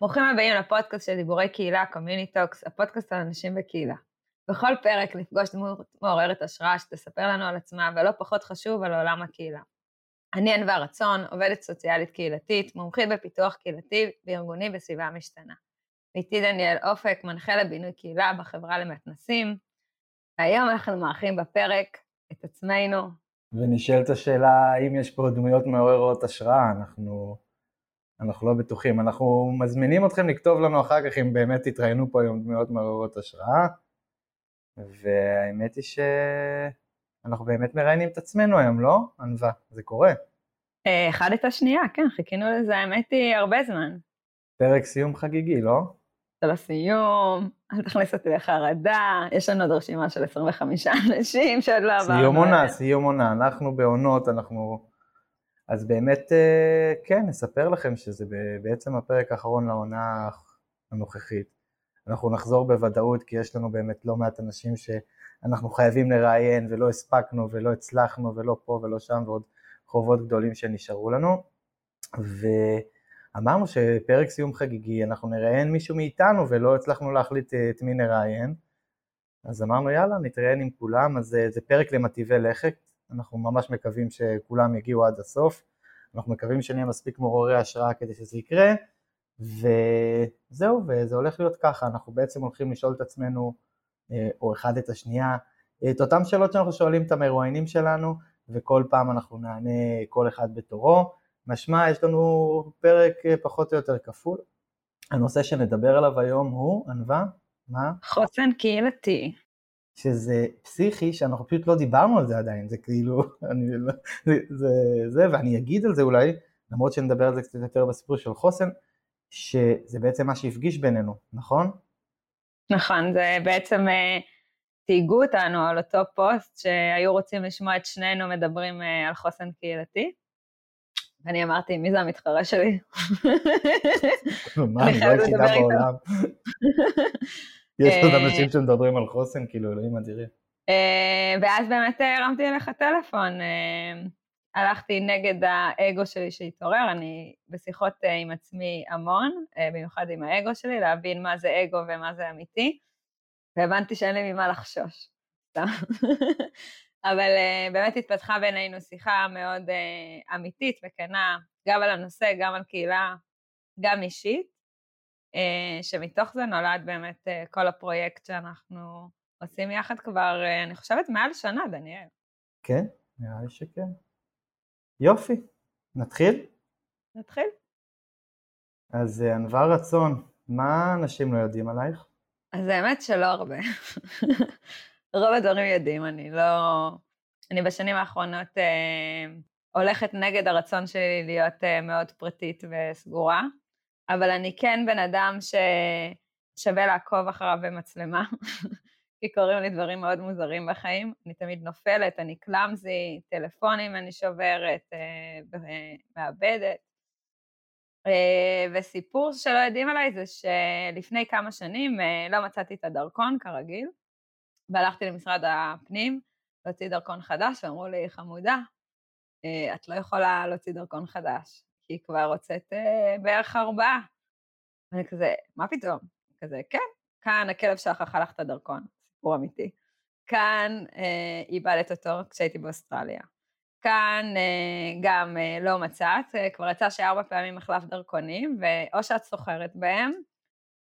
ברוכים הבאים לפודקאסט של דיבורי קהילה, Communi Talks, הפודקאסט על אנשים בקהילה. בכל פרק נפגוש דמות מעוררת השראה שתספר לנו על עצמה, ולא פחות חשוב, על עולם הקהילה. אני ענווה רצון, עובדת סוציאלית קהילתית, מומחית בפיתוח קהילתי וארגוני בסביבה משתנה. ואיתי דניאל אופק, מנחה לבינוי קהילה בחברה למתנסים. והיום אנחנו מארחים בפרק את עצמנו. ונשאלת השאלה האם יש פה דמויות מעוררות השראה, אנחנו אנחנו לא בטוחים. אנחנו מזמינים אתכם לכתוב לנו אחר כך אם באמת תתראיינו פה היום דמויות מעוררות השראה, והאמת היא שאנחנו באמת מראיינים את עצמנו היום, לא? ענווה, זה קורה. אה, אחד את השנייה, כן, חיכינו לזה, האמת היא, הרבה זמן. פרק סיום חגיגי, לא? של הסיום, אל תכניס אותי לחרדה, יש לנו עוד רשימה של 25 אנשים שעוד לא עברנו. סיום עונה, סיום עונה, אנחנו בעונות, אנחנו אז באמת, אה, כן, נספר לכם שזה בעצם הפרק האחרון לעונה הנוכחית. אנחנו נחזור בוודאות כי יש לנו באמת לא מעט אנשים שאנחנו חייבים לראיין ולא הספקנו ולא הצלחנו ולא פה ולא שם ועוד חובות גדולים שנשארו לנו. ואמרנו שפרק סיום חגיגי אנחנו נראיין מישהו מאיתנו ולא הצלחנו להחליט אה, את מי נראיין. אז אמרנו יאללה נתראיין עם כולם, אז אה, זה פרק למטיבי לכת, אנחנו ממש מקווים שכולם יגיעו עד הסוף, אנחנו מקווים שנהיה מספיק מעוררי השראה כדי שזה יקרה, וזהו, וזה הולך להיות ככה, אנחנו בעצם הולכים לשאול את עצמנו, או אחד את השנייה, את אותן שאלות שאנחנו שואלים את המרואיינים שלנו, וכל פעם אנחנו נענה כל אחד בתורו. משמע, יש לנו פרק אה, פחות או יותר כפול. הנושא שנדבר עליו היום הוא, ענווה, מה? חוסן קהילתי. שזה פסיכי, שאנחנו פשוט לא דיברנו על זה עדיין, זה כאילו, אני, לא, זה, זה, זה, ואני אגיד על זה אולי, למרות שנדבר על זה קצת יותר בסיפור של חוסן, שזה בעצם מה שהפגיש בינינו, נכון? נכון, זה בעצם אה, תהיגו אותנו על אותו פוסט שהיו רוצים לשמוע את שנינו מדברים אה, על חוסן קהילתי. ואני אמרתי, מי זה המתחרה שלי? מה, אני לא היחידה בעולם. יש עוד אה, אנשים שמדברים על חוסן, כאילו, אלוהים אדירים. ואז באמת הרמתי אליך טלפון, הלכתי נגד האגו שלי שהתעורר, אני בשיחות עם עצמי המון, במיוחד עם האגו שלי, להבין מה זה אגו ומה זה אמיתי, והבנתי שאין לי ממה לחשוש. אבל באמת התפתחה בינינו שיחה מאוד אמיתית וכנה, גם על הנושא, גם על קהילה, גם אישית. אה, שמתוך זה נולד באמת אה, כל הפרויקט שאנחנו עושים יחד כבר, אה, אני חושבת, מעל שנה, דניאל. כן, נראה לי שכן. יופי, נתחיל? נתחיל. אז ענווה רצון, מה אנשים לא יודעים עלייך? אז האמת שלא הרבה. רוב הדברים יודעים, אני לא... אני בשנים האחרונות אה, הולכת נגד הרצון שלי להיות אה, מאוד פרטית וסגורה. אבל אני כן בן אדם ששווה לעקוב אחריו במצלמה, כי קורים לי דברים מאוד מוזרים בחיים. אני תמיד נופלת, אני קלאמזי, טלפונים אני שוברת, אה, מאבדת. אה, וסיפור שלא יודעים עליי זה שלפני כמה שנים אה, לא מצאתי את הדרכון כרגיל, והלכתי למשרד הפנים להוציא דרכון חדש, ואמרו לי, חמודה, את לא יכולה להוציא דרכון חדש. כי כבר הוצאת אה, בערך ארבעה. ואני כזה, מה פתאום? כזה, כן, כאן הכלב שלך אכל לך את הדרכון, סיפור אמיתי. כאן אה, איבדת אותו כשהייתי באוסטרליה. כאן אה, גם אה, לא מצאת, אה, כבר יצא שארבע פעמים החלף דרכונים, ואו שאת סוחרת בהם,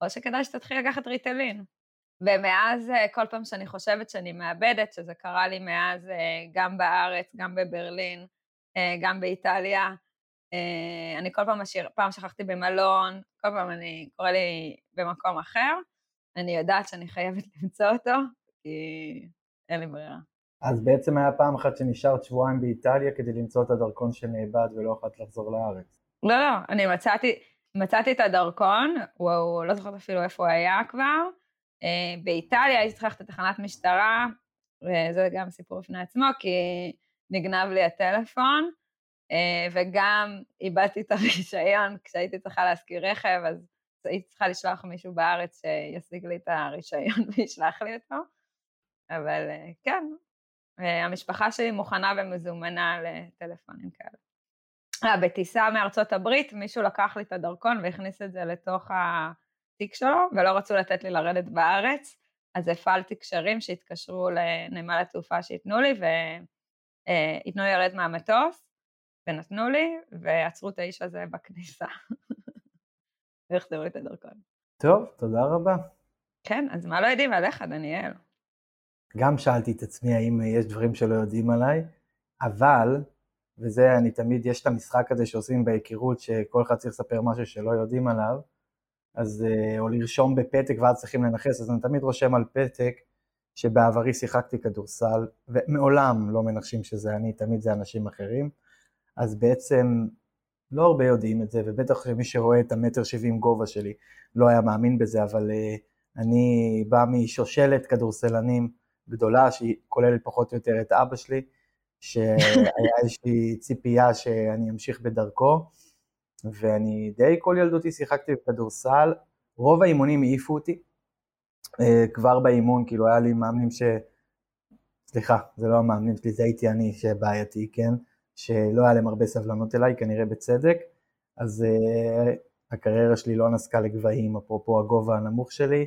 או שכדאי שתתחיל לקחת ריטלין. ומאז, אה, כל פעם שאני חושבת שאני מאבדת, שזה קרה לי מאז אה, גם בארץ, גם בברלין, אה, גם באיטליה, אה, אני כל פעם משאיר, פעם שכחתי במלון, כל פעם אני, קורא לי במקום אחר, אני יודעת שאני חייבת למצוא אותו, כי אין לי ברירה. אז בעצם היה פעם אחת שנשארת שבועיים באיטליה כדי למצוא את הדרכון שנאבד ולא יכולת לחזור לארץ. לא, לא, אני מצאתי, מצאתי את הדרכון, הוא, הוא לא זוכרת אפילו איפה הוא היה כבר. אה, באיטליה הייתי צריכה ללכת לתחנת משטרה, וזה גם סיפור בפני עצמו, כי נגנב לי הטלפון. אה, וגם איבדתי את הרישיון כשהייתי צריכה להשכיר רכב, אז הייתי צריכה לשלוח מישהו בארץ שישיג לי את הרישיון וישלח לי אותו, אבל כן, המשפחה שלי מוכנה ומזומנה לטלפונים כאלה. אה, בטיסה מארצות הברית, מישהו לקח לי את הדרכון והכניס את זה לתוך התיק שלו, ולא רצו לתת לי לרדת בארץ, אז הפעלתי קשרים שהתקשרו לנמל התעופה שייתנו לי, וייתנו לי לרדת מהמטוס, ונתנו לי, ועצרו את האיש הזה בכניסה. והחזירו לי את הדרכון. טוב, תודה רבה. כן, אז מה לא יודעים עליך, דניאל? גם שאלתי את עצמי האם יש דברים שלא יודעים עליי, אבל, וזה אני תמיד, יש את המשחק הזה שעושים בהיכרות, שכל אחד צריך לספר משהו שלא יודעים עליו, אז, אה, או לרשום בפתק ואז צריכים לנכס, אז אני תמיד רושם על פתק שבעברי שיחקתי כדורסל, ומעולם לא מנחשים שזה אני, תמיד זה אנשים אחרים, אז בעצם לא הרבה יודעים את זה, ובטח שמי שרואה את המטר שבעים גובה שלי לא היה מאמין בזה, אבל uh, אני בא משושלת כדורסלנים גדולה, שהיא כוללת פחות או יותר את אבא שלי, שהיה איזושהי ציפייה שאני אמשיך בדרכו, ואני די כל ילדותי שיחקתי בכדורסל, רוב האימונים העיפו אותי, uh, כבר באימון, כאילו היה לי מאמנים ש... סליחה, זה לא המאמנים שלי, זה הייתי אני שבעייתי, כן? שלא היה להם הרבה סבלנות אליי, כנראה בצדק, אז uh, הקריירה שלי לא נסקה לגבהים, אפרופו הגובה הנמוך שלי,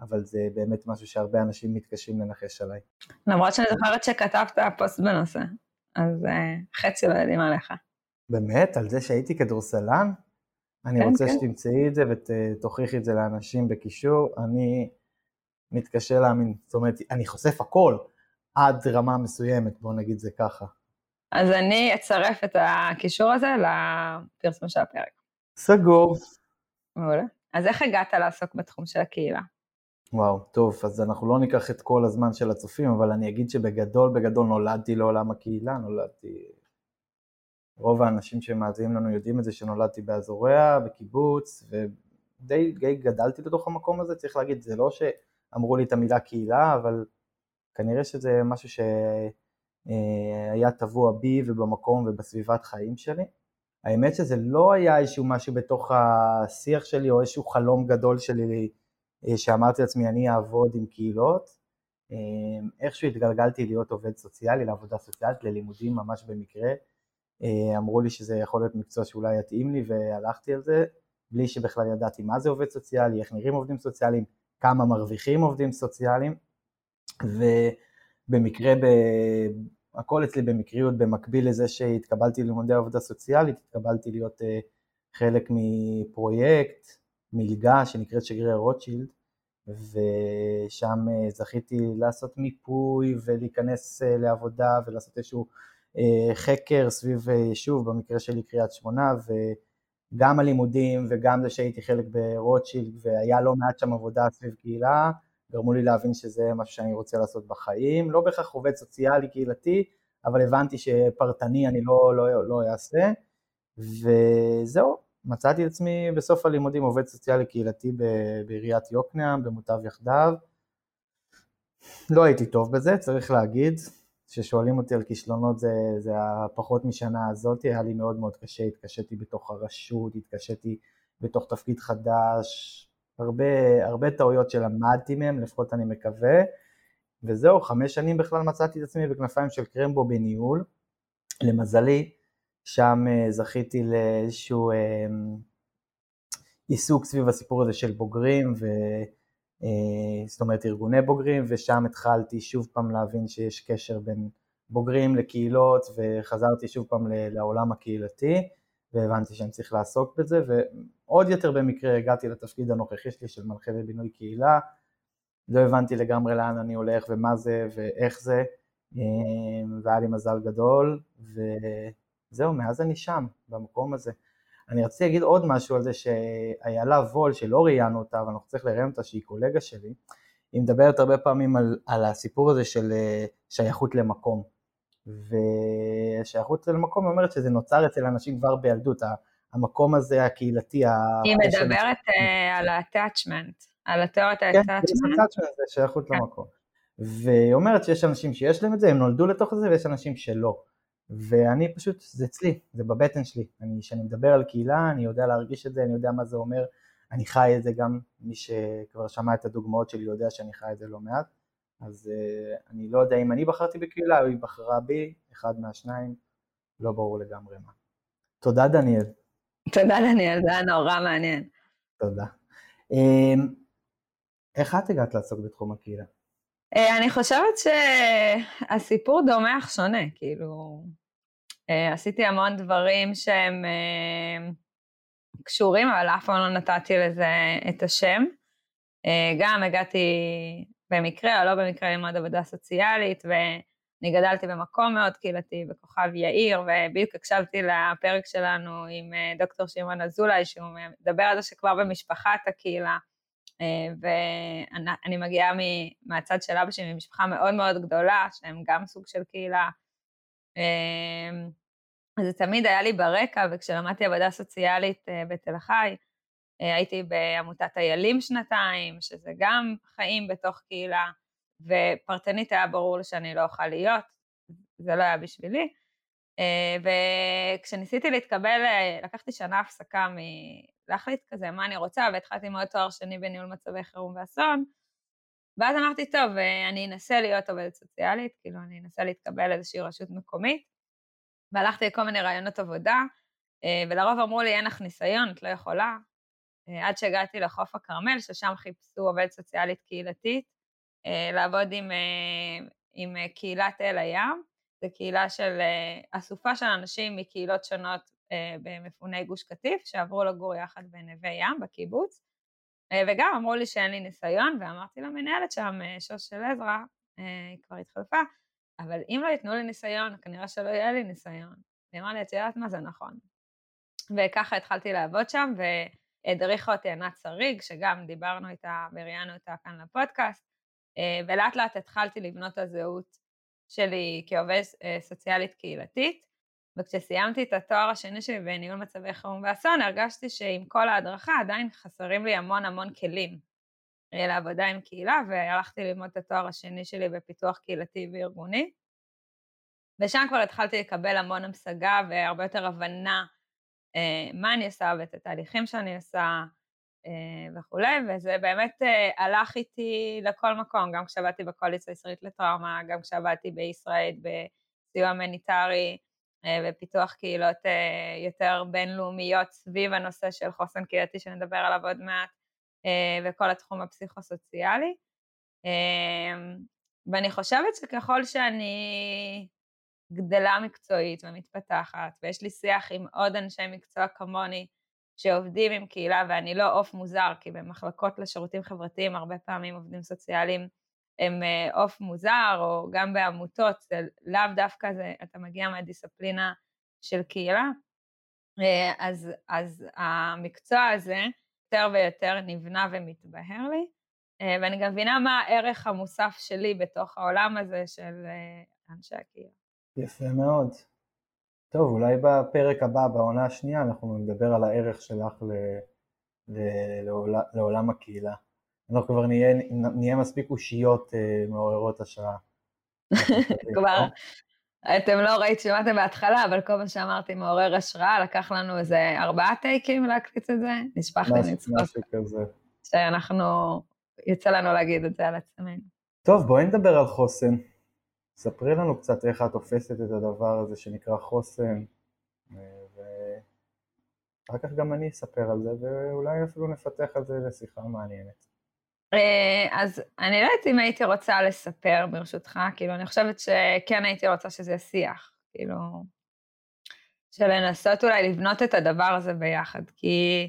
אבל זה באמת משהו שהרבה אנשים מתקשים לנחש עליי. למרות שאני זוכרת שכתבת פוסט בנושא, אז uh, חצי לא יודעים עליך. באמת? על זה שהייתי כדורסלן? אני כן, רוצה כן. שתמצאי את זה ותוכיחי את זה לאנשים בקישור. אני מתקשה להאמין, זאת אומרת, אני חושף הכל עד רמה מסוימת, בואו נגיד זה ככה. אז אני אצרף את הקישור הזה לפרסום של הפרק. סגור. מעולה. אז איך הגעת לעסוק בתחום של הקהילה? וואו, טוב, אז אנחנו לא ניקח את כל הזמן של הצופים, אבל אני אגיד שבגדול, בגדול נולדתי לעולם הקהילה, נולדתי... רוב האנשים שמאזינים לנו יודעים את זה שנולדתי באזוריה, בקיבוץ, ודי גדלתי לתוך המקום הזה, צריך להגיד, זה לא שאמרו לי את המילה קהילה, אבל כנראה שזה משהו ש... אה, היה טבוע בי ובמקום ובסביבת חיים שלי. האמת שזה לא היה איזשהו משהו בתוך השיח שלי או איזשהו חלום גדול שלי אה, שאמרתי לעצמי אני אעבוד עם קהילות. אה, איכשהו התגלגלתי להיות עובד סוציאלי, לעבודה סוציאלית, ללימודים ממש במקרה. אמרו לי שזה יכול להיות מקצוע שאולי יתאים לי והלכתי על זה, בלי שבכלל ידעתי מה זה עובד סוציאלי, איך נראים עובדים סוציאליים, כמה מרוויחים עובדים סוציאליים. ובמקרה הכל אצלי במקריות, במקביל לזה שהתקבלתי ללימודי עבודה סוציאלית, התקבלתי להיות uh, חלק מפרויקט, מלגה שנקראת שגריר רוטשילד, ושם uh, זכיתי לעשות מיפוי ולהיכנס uh, לעבודה ולעשות איזשהו uh, חקר סביב יישוב, במקרה שלי קריית שמונה, וגם הלימודים וגם זה שהייתי חלק ברוטשילד והיה לא מעט שם עבודה סביב קהילה, גרמו לי להבין שזה משהו שאני רוצה לעשות בחיים, לא בהכרח עובד סוציאלי קהילתי, אבל הבנתי שפרטני אני לא, לא, לא אעשה, וזהו, מצאתי את עצמי בסוף הלימודים עובד סוציאלי קהילתי בעיריית יוקנעם, במוטב יחדיו. לא הייתי טוב בזה, צריך להגיד, כששואלים אותי על כישלונות זה, זה הפחות משנה הזאת, היה לי מאוד מאוד קשה, התקשיתי בתוך הרשות, התקשיתי בתוך תפקיד חדש, הרבה, הרבה טעויות שלמדתי מהם, לפחות אני מקווה, וזהו, חמש שנים בכלל מצאתי את עצמי בכנפיים של קרמבו בניהול. למזלי, שם אה, זכיתי לאיזשהו אה, עיסוק סביב הסיפור הזה של בוגרים, ו... אה, זאת אומרת ארגוני בוגרים, ושם התחלתי שוב פעם להבין שיש קשר בין בוגרים לקהילות, וחזרתי שוב פעם לעולם הקהילתי. והבנתי שאני צריך לעסוק בזה, ועוד יותר במקרה הגעתי לתפקיד הנוכחי שלי של מנחה לבינוי קהילה, לא הבנתי לגמרי לאן אני הולך ומה זה ואיך זה, אמ, והיה לי מזל גדול, וזהו, מאז אני שם, במקום הזה. אני רציתי להגיד עוד משהו על זה שאיילה וול, שלא ראיינו אותה, אבל אנחנו צריכים לראיין אותה, שהיא קולגה שלי, היא מדברת הרבה פעמים על, על הסיפור הזה של אה, שייכות למקום. והשייכות למקום אומרת שזה נוצר אצל אנשים כבר בילדות, המקום הזה הקהילתי. היא מדברת uh, על ה-attachment, על התיאוריית ה-attachment. כן, attachment זה שייכות כן. למקום. והיא אומרת שיש אנשים שיש להם את זה, הם נולדו לתוך זה, ויש אנשים שלא. ואני פשוט, זה אצלי, זה בבטן שלי. כשאני מדבר על קהילה, אני יודע להרגיש את זה, אני יודע מה זה אומר. אני חי את זה גם, מי שכבר שמע את הדוגמאות שלי יודע שאני חי את זה לא מעט, אז uh, אני לא יודע אם אני בחרתי בקהילה או היא בחרה בי, אחד מהשניים, לא ברור לגמרי מה. תודה דניאל. תודה דניאל, זה היה נורא מעניין. תודה. Um, איך את הגעת לעסוק בתחום הקהילה? Uh, אני חושבת שהסיפור דומה אך שונה, כאילו, uh, עשיתי המון דברים שהם קשורים, אבל אף פעם לא נתתי לזה את השם. גם הגעתי במקרה או לא במקרה ללמוד עבודה סוציאלית, ואני גדלתי במקום מאוד קהילתי בכוכב יאיר, ובדיוק הקשבתי לפרק שלנו עם אה, דוקטור שמעון אזולאי, שהוא מדבר על זה שכבר במשפחת הקהילה, אה, ואני מגיעה מהצד של אבא שלי, ממשפחה מאוד מאוד גדולה, שהם גם סוג של קהילה. אה, אז זה תמיד היה לי ברקע, וכשלמדתי עבודה סוציאלית בתל חי, הייתי בעמותת איילים שנתיים, שזה גם חיים בתוך קהילה, ופרטנית היה ברור שאני לא אוכל להיות, זה לא היה בשבילי. אה, וכשניסיתי להתקבל, אה, לקחתי שנה הפסקה מלהחליט כזה מה אני רוצה, והתחלתי מאוד תואר שני בניהול מצבי חירום ואסון, ואז אמרתי, טוב, אני אנסה להיות עובדת סוציאלית, כאילו אני אנסה להתקבל לאיזושהי רשות מקומית, והלכתי לכל מיני רעיונות עבודה, ולרוב אמרו לי, אין לך ניסיון, את לא יכולה, אה, עד שהגעתי לחוף הכרמל, ששם חיפשו עובדת סוציאלית קהילתית, אה, לעבוד עם, אה, עם קהילת אל הים, זו קהילה של אסופה של אנשים מקהילות שונות במפוני גוש קטיף, שעברו לגור יחד בנווה ים, בקיבוץ, וגם אמרו לי שאין לי ניסיון, ואמרתי למנהלת שם, שוש של עזרא, היא כבר התחלפה, אבל אם לא ייתנו לי ניסיון, כנראה שלא יהיה לי ניסיון. היא אמרה לי, את יודעת מה זה נכון. וככה התחלתי לעבוד שם, ו... הדריכה אותי ענת שריג, שגם דיברנו איתה וראיינו אותה כאן לפודקאסט, אה, ולאט לאט התחלתי לבנות את הזהות שלי כעובד אה, סוציאלית קהילתית, וכשסיימתי את התואר השני שלי בניהול מצבי חירום ואסון, הרגשתי שעם כל ההדרכה עדיין חסרים לי המון המון כלים אה, לעבודה עם קהילה, והלכתי ללמוד את התואר השני שלי בפיתוח קהילתי וארגוני. ושם כבר התחלתי לקבל המון המשגה והרבה יותר הבנה אה, מה אני עושה ואת התהליכים שאני עושה אה, וכולי, וזה באמת אה, הלך איתי לכל מקום, גם כשעבדתי בקואליציה הישראלית לטראומה, גם כשעבדתי בישראל בסיוע הומניטרי ופיתוח קהילות יותר בינלאומיות סביב הנושא של חוסן קהילתי שנדבר עליו עוד מעט, וכל התחום הפסיכוסוציאלי. ואני חושבת שככל שאני גדלה מקצועית ומתפתחת, ויש לי שיח עם עוד אנשי מקצוע כמוני שעובדים עם קהילה, ואני לא עוף מוזר, כי במחלקות לשירותים חברתיים הרבה פעמים עובדים סוציאליים הם אה, עוף מוזר, או גם בעמותות, זה לאו דווקא זה, אתה מגיע מהדיסציפלינה של קהילה. אה, אז, אז המקצוע הזה יותר ויותר נבנה ומתבהר לי, אה, ואני גם מבינה מה הערך המוסף שלי בתוך העולם הזה של אנשי הקהילה. יפה מאוד. טוב, אולי בפרק הבא, בעונה השנייה, אנחנו נדבר על הערך שלך ל... ל... לעול... לעולם הקהילה. אנחנו כבר נהיה, נהיה מספיק אושיות אה, מעוררות השראה. כבר, אתם לא ראית, שמעתם בהתחלה, אבל כל מה שאמרתי מעורר השראה, לקח לנו איזה ארבעה טייקים להקליט את זה, נשפך לי נצחוק. משהו כזה. שאנחנו, יצא לנו להגיד את זה על עצמנו. טוב, בואי נדבר על חוסן. ספרי לנו קצת איך את תופסת את הדבר הזה שנקרא חוסן, ואחר כך גם אני אספר על זה, ואולי אפילו נפתח על זה לשיחה מעניינת. אה, אז אני לא יודעת אם הייתי רוצה לספר ברשותך, כאילו אני חושבת שכן הייתי רוצה שזה יהיה שיח, כאילו, של לנסות אולי לבנות את הדבר הזה ביחד, כי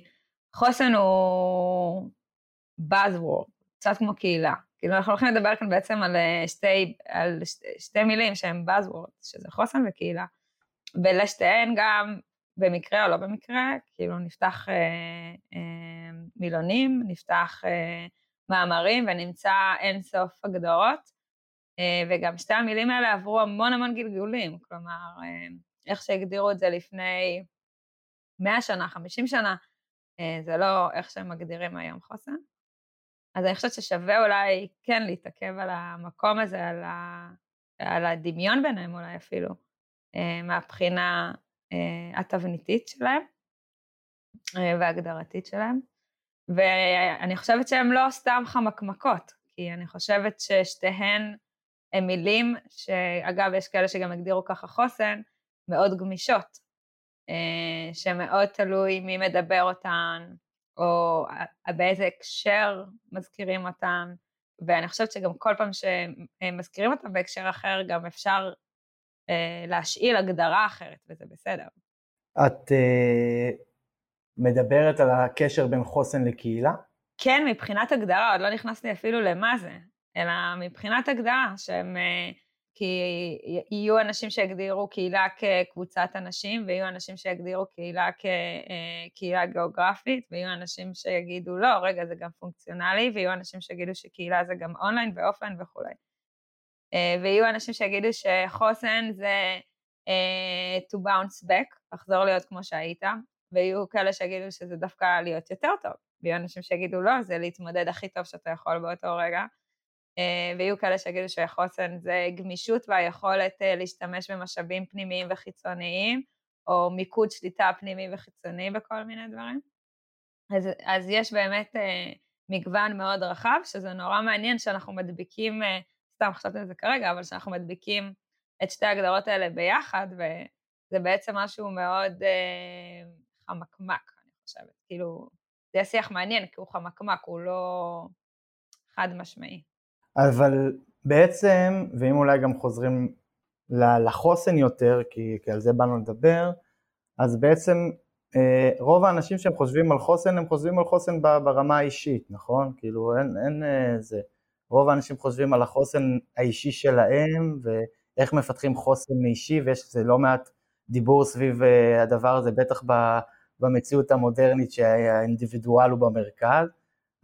חוסן הוא buzzword, קצת כמו קהילה. כאילו אנחנו הולכים לדבר כאן בעצם על אה, שתי, על שתי, מילים שהן buzzword, שזה חוסן וקהילה. ולשתיהן גם, במקרה או לא במקרה, כאילו נפתח אה, אה, מילונים, נפתח אה, מאמרים ונמצא אין סוף הגדרות, אה, וגם שתי המילים האלה עברו המון המון גלגולים, כלומר, אה, איך שהגדירו את זה לפני 100 שנה, 50 שנה, אה, זה לא איך שהם מגדירים היום חוסן. אז אני חושבת ששווה אולי כן להתעכב על המקום הזה, על, ה, על הדמיון ביניהם אולי אפילו, אה, מהבחינה אה, התבניתית שלהם אה, וההגדרתית שלהם. ואני חושבת שהן לא סתם חמקמקות, כי אני חושבת ששתיהן הן מילים, שאגב, יש כאלה שגם הגדירו ככה חוסן, מאוד גמישות, שמאוד תלוי מי מדבר אותן, או באיזה הקשר מזכירים אותן, ואני חושבת שגם כל פעם שמזכירים אותן בהקשר אחר, גם אפשר אה, להשאיל הגדרה אחרת, וזה בסדר. את uh, מדברת על הקשר בין חוסן לקהילה? כן, מבחינת הגדרה, עוד לא נכנסתי אפילו למה זה, אלא מבחינת הגדרה, שהם... Uh, כי יהיו אנשים שיגדירו קהילה כקבוצת אנשים, ויהיו אנשים שיגדירו קהילה כקהילה גיאוגרפית, ויהיו אנשים שיגידו לא, רגע, זה גם פונקציונלי, ויהיו אנשים שיגידו שקהילה זה גם online ו offline וכולי. אה, ויהיו אנשים שיגידו שחוסן זה אה, to bounce back, לחזור להיות כמו שהיית, ויהיו כאלה שיגידו שזה דווקא להיות יותר טוב, ויהיו אנשים שיגידו לא, זה להתמודד הכי טוב שאתה יכול באותו רגע. אה, ויהיו כאלה שיגידו שחוסן זה גמישות והיכולת אה, להשתמש במשאבים פנימיים וחיצוניים, או מיקוד שליטה פנימי וחיצוני בכל מיני דברים. אז, אז יש באמת אה, מגוון מאוד רחב, שזה נורא מעניין שאנחנו מדביקים, סתם חשבתי על זה כרגע, אבל שאנחנו מדביקים את שתי ההגדרות האלה ביחד, וזה בעצם משהו מאוד אה, חמקמק, אני חושבת. כאילו, זה שיח מעניין, כי הוא חמקמק, הוא לא חד משמעי. אבל בעצם, ואם אולי גם חוזרים לחוסן יותר, כי, כי על זה באנו לדבר, אז בעצם אה, רוב האנשים שהם חושבים על חוסן, הם חושבים על חוסן ברמה האישית, נכון? כאילו אין, אין אה, זה. רוב האנשים חושבים על החוסן האישי שלהם, ואיך מפתחים חוסן אישי, ויש לזה לא מעט דיבור סביב אה, הדבר הזה, בטח במציאות המודרנית שהאינדיבידואל הוא במרכז.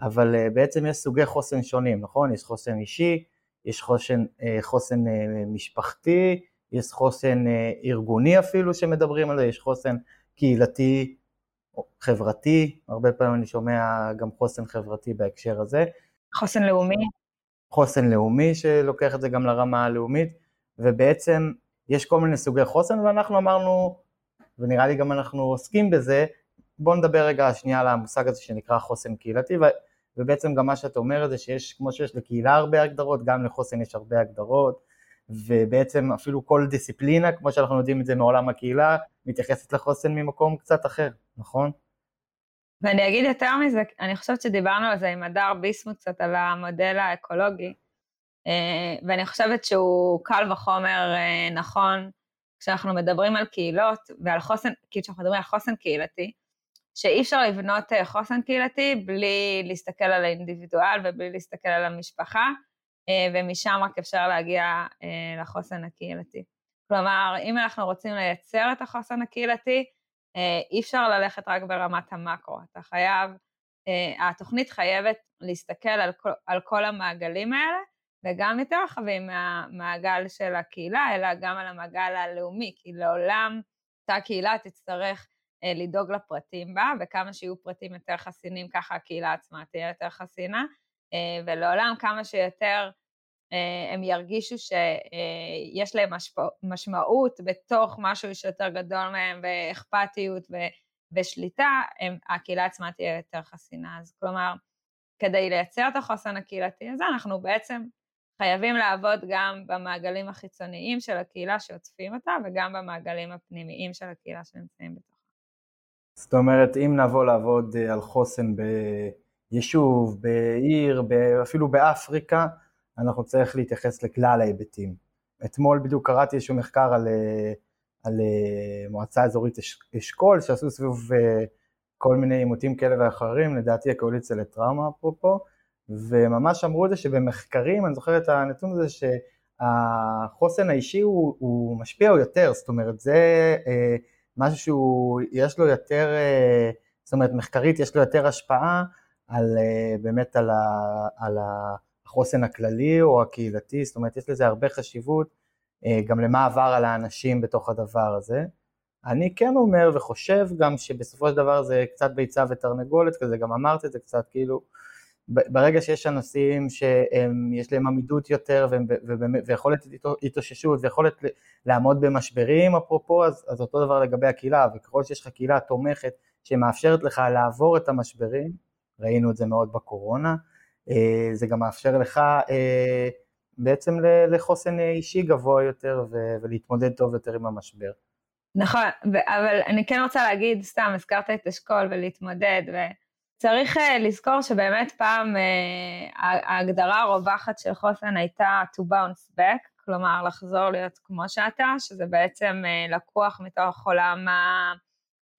אבל אה, בעצם יש סוגי חוסן שונים, נכון? יש חוסן אישי, יש חוסן, אה, חוסן אה, משפחתי, יש חוסן ארגוני אפילו שמדברים על זה, יש חוסן קהילתי, חברתי, הרבה פעמים אני שומע גם חוסן חברתי בהקשר הזה. חוסן לאומי. חוסן לאומי שלוקח את זה גם לרמה הלאומית, ובעצם יש כל מיני סוגי חוסן ואנחנו אמרנו, ונראה לי גם אנחנו עוסקים בזה, בואו נדבר רגע שנייה על המושג הזה שנקרא חוסן קהילתי, ובעצם גם מה שאתה אומר זה שיש, כמו שיש לקהילה הרבה הגדרות, גם לחוסן יש הרבה הגדרות, ובעצם אפילו כל דיסציפלינה, כמו שאנחנו יודעים את זה מעולם הקהילה, מתייחסת לחוסן ממקום קצת אחר, נכון? ואני אגיד יותר מזה, אני חושבת שדיברנו על זה עם הדר ביסמוט קצת על המודל האקולוגי, אה, ואני חושבת שהוא קל וחומר אה, נכון כשאנחנו מדברים על קהילות ועל חוסן, כאילו כשאנחנו מדברים על חוסן קהילתי, שאי אפשר לבנות אה, חוסן קהילתי בלי להסתכל על האינדיבידואל ובלי להסתכל על המשפחה, אה, ומשם רק אפשר להגיע אה, לחוסן הקהילתי. כלומר, אם אנחנו רוצים לייצר את החוסן הקהילתי, אי אפשר ללכת רק ברמת המקרו, אתה חייב, התוכנית חייבת להסתכל על כל, על כל המעגלים האלה, וגם יותר רחבים מהמעגל של הקהילה, אלא גם על המעגל הלאומי, כי לעולם אותה קהילה תצטרך לדאוג לפרטים בה, וכמה שיהיו פרטים יותר חסינים, ככה הקהילה עצמה תהיה יותר חסינה, אה, ולעולם כמה שיותר אה, הם ירגישו שיש להם משמעות בתוך משהו שיותר גדול מהם, ואכפתיות ושליטה, הקהילה עצמה תהיה יותר חסינה. אז כלומר, כדי לייצר את החוסן הקהילתי הזה, אנחנו בעצם חייבים לעבוד גם במעגלים החיצוניים של הקהילה שעוטפים אותה, וגם במעגלים הפנימיים של הקהילה שנמצאים בתוכה. זאת אומרת, אם נבוא לעבוד אה, על חוסן ביישוב, בעיר, אפילו באפריקה, אנחנו צריך להתייחס לכלל ההיבטים. אתמול בדיוק קראתי איזשהו מחקר על, אה, על אה, מועצה אזורית אשכול, שעשו סביב כל מיני עימותים כאלה ואחרים, לדעתי הקואליציה לטראומה אפרופו, וממש אמרו את זה שבמחקרים, אני זוכר את הנתון הזה, שהחוסן האישי הוא, הוא משפיע יותר, זאת אומרת, זה... משהו שהוא, יש לו יותר, אה, זאת אומרת מחקרית יש לו יותר השפעה על, אה, באמת על, ה, על החוסן הכללי או הקהילתי, זאת אומרת יש לזה הרבה חשיבות אה, גם למה עבר על האנשים בתוך הדבר הזה. אני כן אומר וחושב גם שבסופו של דבר זה קצת ביצה ותרנגולת כזה, גם אמרת את זה קצת, כאילו ברגע שיש אנשים שיש להם עמידות יותר ויכולת התאוששות ויכולת לעמוד במשברים אפרופו, אז, אז אותו דבר לגבי הקהילה, וככל שיש לך קהילה תומכת שמאפשרת לך לעבור את המשברים, ראינו את זה מאוד בקורונה. זה גם מאפשר לך בעצם לחוסן אישי גבוה יותר ולהתמודד טוב יותר עם המשבר. נכון, אבל אני כן רוצה להגיד, סתם הזכרת את אשכול ולהתמודד, וצריך אה, לזכור שבאמת פעם אה, ההגדרה הרווחת של חוסן הייתה to bounce back, כלומר לחזור להיות כמו שאתה, שזה בעצם אה, לקוח מתוך עולם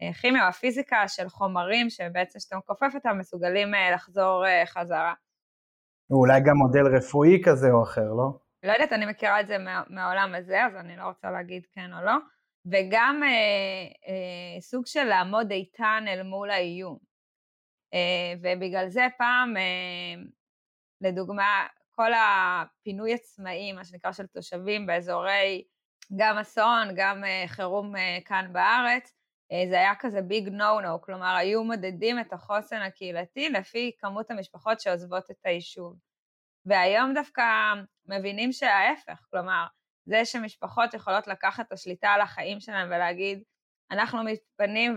הכימיה או הפיזיקה של חומרים שבעצם כשאתה מכופף אותם מסוגלים לחזור חזרה. אולי גם מודל רפואי כזה או אחר, לא? לא יודעת, אני מכירה את זה מהעולם הזה, אז אני לא רוצה להגיד כן או לא. וגם אה, אה, סוג של לעמוד איתן אל מול האיום. אה, ובגלל זה פעם, אה, לדוגמה, כל הפינוי עצמאי, מה שנקרא של תושבים באזורי גם אסון, גם אה, חירום כאן בארץ, זה היה כזה ביג נו נו, כלומר היו מודדים את החוסן הקהילתי לפי כמות המשפחות שעוזבות את היישוב. והיום דווקא מבינים שההפך, כלומר, זה שמשפחות יכולות לקחת את השליטה על החיים שלהם ולהגיד, אנחנו מתפנים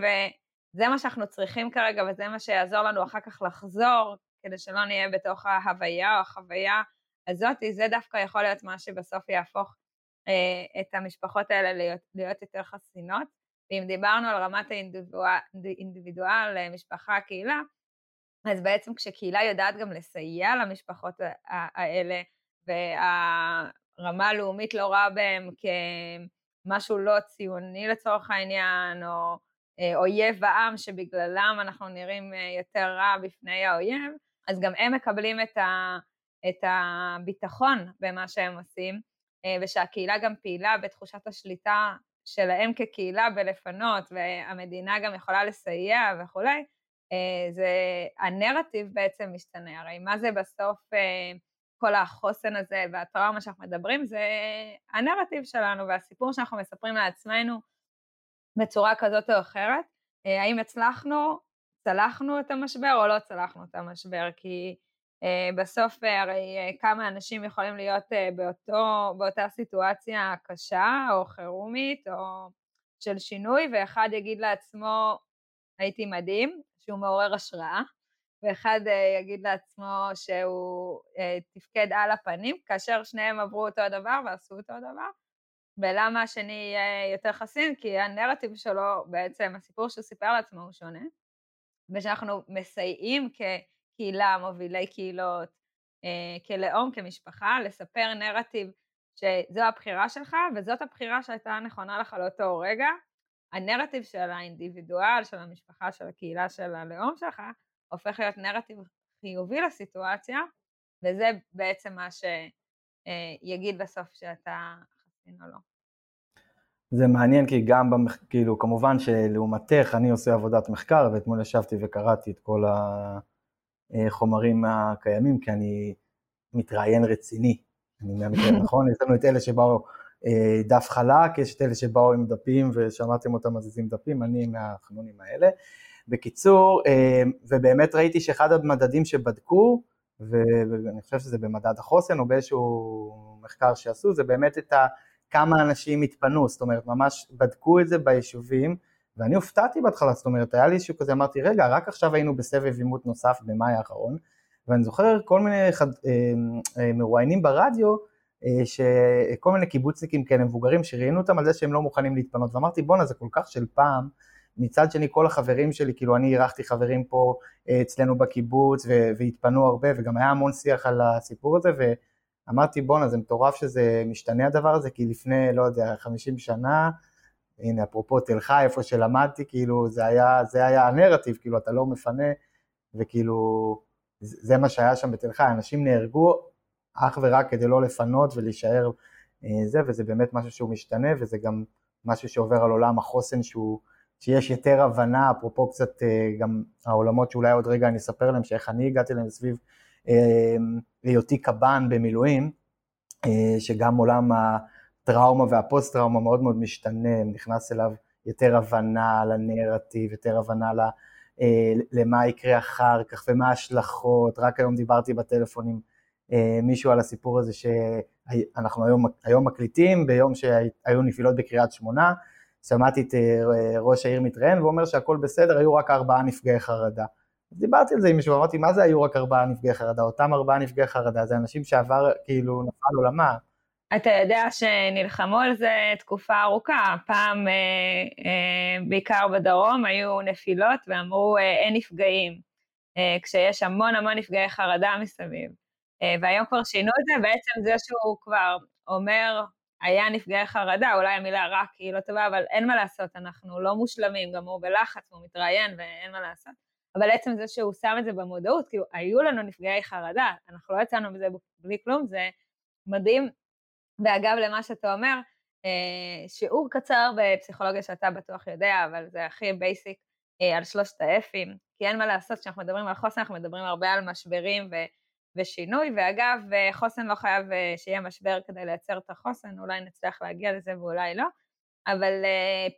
וזה מה שאנחנו צריכים כרגע וזה מה שיעזור לנו אחר כך לחזור, כדי שלא נהיה בתוך ההוויה או החוויה הזאת, זה דווקא יכול להיות מה שבסוף יהפוך אה, את המשפחות האלה להיות, להיות יותר חסינות. ואם דיברנו על רמת האינדיבידואל, אה, משפחה, קהילה, אז בעצם כשקהילה יודעת גם לסייע למשפחות האלה, והרמה הלאומית לא רואה בהם כמשהו לא ציוני לצורך העניין, או אויב העם שבגללם אנחנו נראים אה, יותר רע בפני האויב, אז גם הם מקבלים את, ה, את הביטחון במה שהם עושים, ושהקהילה גם פעילה בתחושת השליטה שלהם כקהילה בלפנות, והמדינה גם יכולה לסייע וכולי, אה, זה, הנרטיב בעצם משתנה. הרי מה זה בסוף אה, כל החוסן הזה והטראומה שאנחנו מדברים, זה הנרטיב שלנו והסיפור שאנחנו מספרים לעצמנו בצורה כזאת או אחרת. אה, האם הצלחנו, צלחנו את המשבר או לא צלחנו את המשבר? כי Uh, בסוף uh, הרי כמה אנשים יכולים להיות באותו, באותה סיטואציה קשה או חירומית או של שינוי ואחד יגיד לעצמו הייתי מדהים, שהוא מעורר השראה, ואחד יגיד לעצמו שהוא תפקד על הפנים, כאשר שניהם עברו אותו הדבר ועשו אותו הדבר. ולמה השני יהיה יותר חסין? כי הנרטיב שלו, בעצם הסיפור שהוא סיפר לעצמו הוא שונה, ושאנחנו מסייעים כ... קהילה, מובילי קהילות, אה, כלאום, כמשפחה, לספר נרטיב שזו הבחירה שלך וזאת הבחירה שהייתה נכונה לך לאותו רגע. הנרטיב של האינדיבידואל, של המשפחה, של הקהילה, של הלאום שלך, הופך להיות נרטיב חיובי לסיטואציה, וזה בעצם מה שיגיד בסוף שאתה חסין או לא. זה מעניין כי גם, במח... כאילו, כמובן שלעומתך אני עושה עבודת מחקר, ואתמול ישבתי וקראתי את כל. החומרים הקיימים, כי אני מתראיין רציני. אני מהמקרה נכון, יש לנו את אלה שבאו אה, דף חלק, יש את אלה שבאו עם דפים ושמעתם אותם מזיזים דפים, אני מהחנונים האלה. בקיצור, אה, ובאמת ראיתי שאחד המדדים שבדקו, ואני חושב שזה במדד החוסן או באיזשהו מחקר שעשו, זה באמת את ה... כמה אנשים התפנו, זאת אומרת, ממש בדקו את זה ביישובים, ואני הופתעתי בהתחלה, זאת אומרת, היה לי איזשהו כזה, אמרתי, רגע, רק עכשיו היינו בסבב עימות נוסף במאי האחרון, ואני זוכר כל מיני חד, אה, אה, מרואיינים ברדיו, אה, שכל מיני קיבוצניקים כאלה מבוגרים, שראיינו אותם על זה שהם לא מוכנים להתפנות, ואמרתי, בואנה, זה כל כך של פעם, מצד שני כל החברים שלי, כאילו אני אירחתי חברים פה אצלנו בקיבוץ והתפנו הרבה וגם היה המון שיח על הסיפור הזה ואמרתי בואנה זה מטורף שזה משתנה הדבר הזה כי לפני לא יודע 50 שנה הנה אפרופו תל חי, איפה שלמדתי, כאילו זה היה, זה היה הנרטיב, כאילו אתה לא מפנה, וכאילו זה מה שהיה שם בתל חי, אנשים נהרגו אך ורק כדי לא לפנות ולהישאר אה, זה, וזה באמת משהו שהוא משתנה, וזה גם משהו שעובר על עולם החוסן שהוא, שיש יותר הבנה, אפרופו קצת אה, גם העולמות שאולי עוד רגע אני אספר להם, שאיך אני הגעתי להם סביב היותי קב"ן במילואים, שגם עולם. הטראומה והפוסט טראומה מאוד מאוד משתנה, נכנס אליו יותר הבנה לנרטיב, יותר הבנה ל, אה, למה יקרה אחר כך ומה ההשלכות, רק היום דיברתי בטלפון עם אה, מישהו על הסיפור הזה שאנחנו היום, היום מקליטים, ביום שהיו נפילות בקריית שמונה, שמעתי את אה, ראש העיר מתראיין ואומר שהכל בסדר, היו רק ארבעה נפגעי חרדה. אז דיברתי על זה עם מישהו, אמרתי, מה זה היו רק ארבעה נפגעי חרדה? אותם ארבעה נפגעי חרדה, זה אנשים שעבר, כאילו, נפל עולמה. אתה יודע שנלחמו על זה תקופה ארוכה, פעם, אה, אה, בעיקר בדרום, היו נפילות ואמרו אה, אין נפגעים, אה, כשיש המון המון נפגעי חרדה מסביב. אה, והיום כבר שינו את זה, בעצם זה שהוא כבר אומר, היה נפגעי חרדה, אולי המילה רק היא לא טובה, אבל אין מה לעשות, אנחנו לא מושלמים, גם הוא בלחץ, הוא מתראיין ואין מה לעשות. אבל עצם זה שהוא שם את זה במודעות, כאילו, היו לנו נפגעי חרדה, אנחנו לא יצאנו מזה בלי כלום, זה מדהים. ואגב, למה שאתה אומר, אה, שיעור קצר בפסיכולוגיה שאתה בטוח יודע, אבל זה הכי בייסיק אה, על שלושת האפים, כי אין מה לעשות, כשאנחנו מדברים על חוסן, אנחנו מדברים הרבה על משברים ו... ושינוי, ואגב, אה, חוסן לא חייב שיהיה משבר כדי לייצר את החוסן, אולי נצליח להגיע לזה ואולי לא, אבל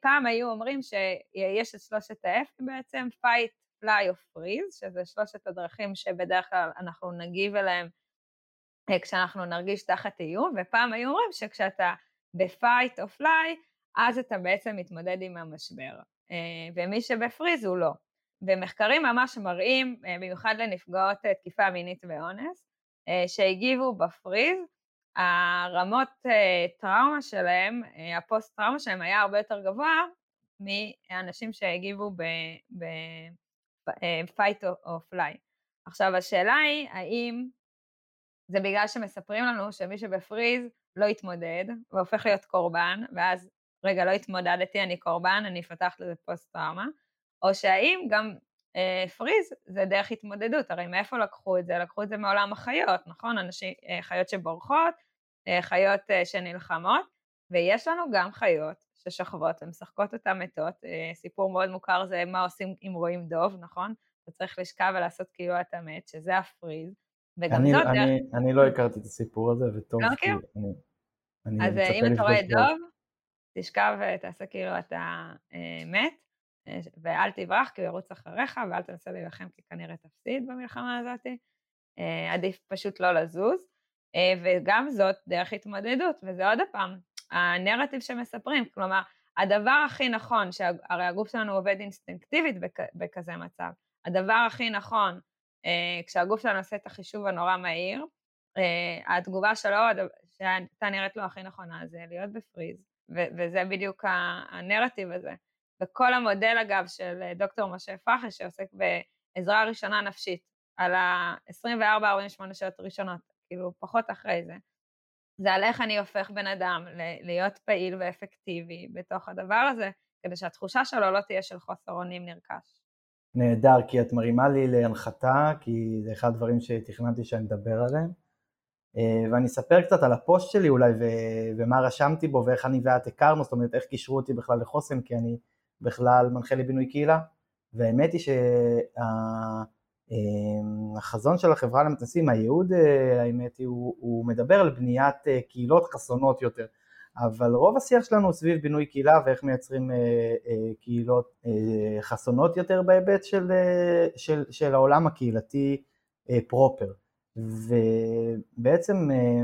פעם היו אומרים שיש את שלושת האפים בעצם, fight, fly או freeze, שזה שלושת הדרכים שבדרך כלל אנחנו נגיב אליהם אה, כשאנחנו נרגיש תחת איום, ופעם היו אומרים שכשאתה בפייט או פליי, אז אתה בעצם מתמודד עם המשבר, אה, ומי שבפריז הוא לא. ומחקרים ממש מראים, אה, במיוחד לנפגעות תקיפה מינית ואונס, שהגיבו ב freeze, הרמות טראומה שלהם, הפוסט טראומה שלהם היה הרבה יותר גבוה מאנשים שהגיבו ב fight או flight. עכשיו השאלה היא, האם זה בגלל שמספרים לנו שמי שב freeze לא יתמודד והופך להיות קורבן, ואז, רגע, לא התמודדתי, אני קורבן, אני אפתח לזה פוסט-טראומה, או שהאם גם אה, פריז זה דרך התמודדות, הרי מאיפה לקחו את זה? לקחו את זה מעולם החיות, נכון? אנשים, אה, חיות שבורחות, אה, חיות אה, שנלחמות, ויש לנו גם חיות ששוכבות ומשחקות אותן מתות, אה, סיפור מאוד מוכר זה מה עושים אם רואים דוב, נכון? אתה צריך לשכב ולעשות כאילו אתה מת, שזה הפריז. וגם אני, זאת אני, דרך... אני לא הכרתי את הסיפור הזה, וטוב, לא מכיר? אני, אני אז אם אתה רואה דוב, תשכב ותעשה כאילו אתה אה, מת, אה, ואל תברח כי הוא ירוץ אחריך, ואל תנסה להילחם כי כנראה תפסיד במלחמה הזאת. אה, עדיף פשוט לא לזוז, אה, וגם זאת דרך התמודדות, וזה עוד פעם, הנרטיב שמספרים, כלומר, הדבר הכי נכון, שהרי הגוף שלנו עובד אינסטינקטיבית בכ, בכזה מצב, הדבר הכי נכון אה, כשהגוף שלנו עושה את החישוב הנורא מהיר, אה, התגובה שלו, שהייתה נראית לו הכי נכונה, זה להיות בפריז, וזה בדיוק הנרטיב הזה. וכל המודל אגב של אה, דוקטור משה פחי שעוסק בעזרה ראשונה נפשית, על ה-24-48 שעות ראשונות, כאילו פחות אחרי זה, זה על איך אני הופך בן אדם להיות פעיל ואפקטיבי בתוך הדבר הזה, כדי שהתחושה שלו לא תהיה של חוסר אונים נרכש. נהדר, כי את מרימה לי להנחתה, כי זה אחד הדברים שתכננתי שאני אדבר עליהם. אה, ואני אספר קצת על הפוסט שלי אולי, ו- ומה רשמתי בו, ואיך אני ואת הכרנו, זאת אומרת, איך קישרו אותי בכלל לחוסן, כי אני בכלל מנחה לבינוי קהילה. והאמת היא שהחזון שה- של החברה למתנסים, הייעוד, אה, האמת היא, הוא, הוא מדבר על בניית אה, קהילות חסונות יותר. אבל רוב השיח שלנו הוא סביב בינוי קהילה ואיך מייצרים אה, קהילות חסונות יותר בהיבט של, של, של העולם הקהילתי פרופר. ובעצם אה,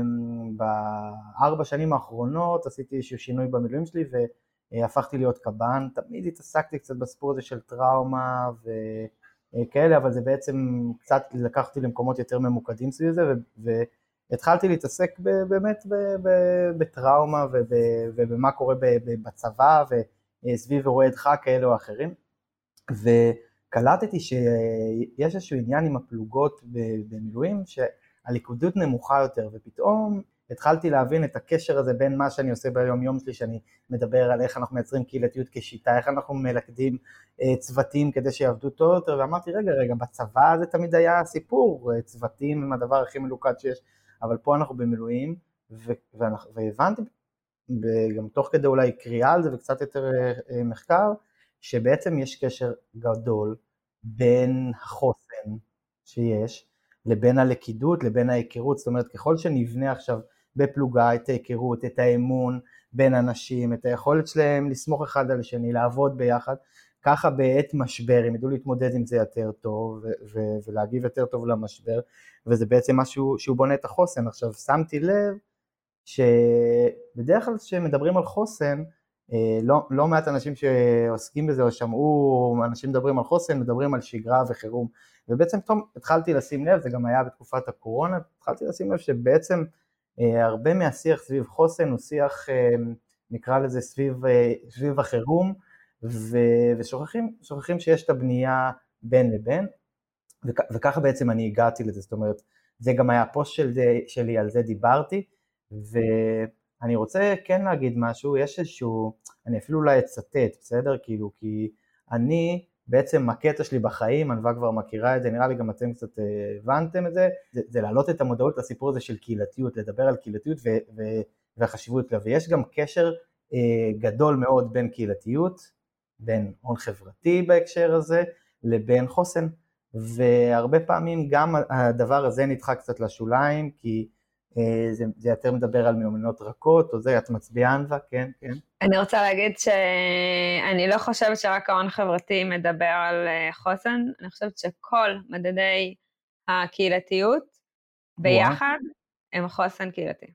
בארבע שנים האחרונות עשיתי איזשהו שינוי במילואים שלי והפכתי להיות קב"ן, תמיד התעסקתי קצת בסיפור הזה של טראומה וכאלה, אבל זה בעצם קצת לקחתי למקומות יותר ממוקדים סביב זה, ו... ו התחלתי להתעסק באמת בטראומה ובמה קורה בצבא וסביב אירועי דחק כאלה או אחרים. וקלטתי שיש איזשהו עניין עם הפלוגות במילואים שהליכודות נמוכה יותר ופתאום התחלתי להבין את הקשר הזה בין מה שאני עושה ביום יום שלי, שאני מדבר על איך אנחנו מייצרים קהילתיות כשיטה, איך אנחנו מלכדים אה, צוותים כדי שיעבדו טוב יותר, ואמרתי רגע רגע בצבא זה תמיד היה סיפור, אה, צוותים הם הדבר הכי מלוכד שיש, אבל פה אנחנו במילואים, ו- והבנתי, גם תוך כדי אולי קריאה על זה וקצת יותר אה, מחקר, שבעצם יש קשר גדול בין החוסן שיש לבין הלכידות, לבין ההיכרות, זאת אומרת ככל שנבנה עכשיו בפלוגה את ההיכרות, את האמון בין אנשים, את היכולת שלהם לסמוך אחד על השני, לעבוד ביחד, ככה בעת משבר הם ידעו להתמודד עם זה יותר טוב ו- ולהגיב יותר טוב למשבר וזה בעצם משהו שהוא בונה את החוסן. עכשיו שמתי לב שבדרך כלל כשמדברים על חוסן לא, לא מעט אנשים שעוסקים בזה או שמעו אנשים מדברים על חוסן, מדברים על שגרה וחירום, ובעצם פתאום התחלתי לשים לב, זה גם היה בתקופת הקורונה, התחלתי לשים לב שבעצם הרבה מהשיח סביב חוסן הוא שיח, נקרא לזה סביב, סביב החירום, ושוכחים שיש את הבנייה בין לבין, וככה בעצם אני הגעתי לזה, זאת אומרת, זה גם היה הפוסט של זה, שלי, על זה דיברתי, ואני רוצה כן להגיד משהו, יש איזשהו, אני אפילו אולי אצטט, בסדר? כאילו, כי אני, בעצם הקטע שלי בחיים, ענווה כבר מכירה את זה, נראה לי גם אתם קצת אה, הבנתם את זה, זה, זה להעלות את המודעות לסיפור הזה של קהילתיות, לדבר על קהילתיות ו, ו, והחשיבות לה, ויש גם קשר אה, גדול מאוד בין קהילתיות, בין הון חברתי בהקשר הזה, לבין חוסן. והרבה פעמים גם הדבר הזה נדחק קצת לשוליים, כי זה, זה יותר מדבר על מיומנויות רכות, או זה, את מצביעה ענווה? כן, כן. אני רוצה להגיד שאני לא חושבת שרק ההון חברתי מדבר על אה, חוסן, אני חושבת שכל מדדי הקהילתיות ביחד הם חוסן קהילתי.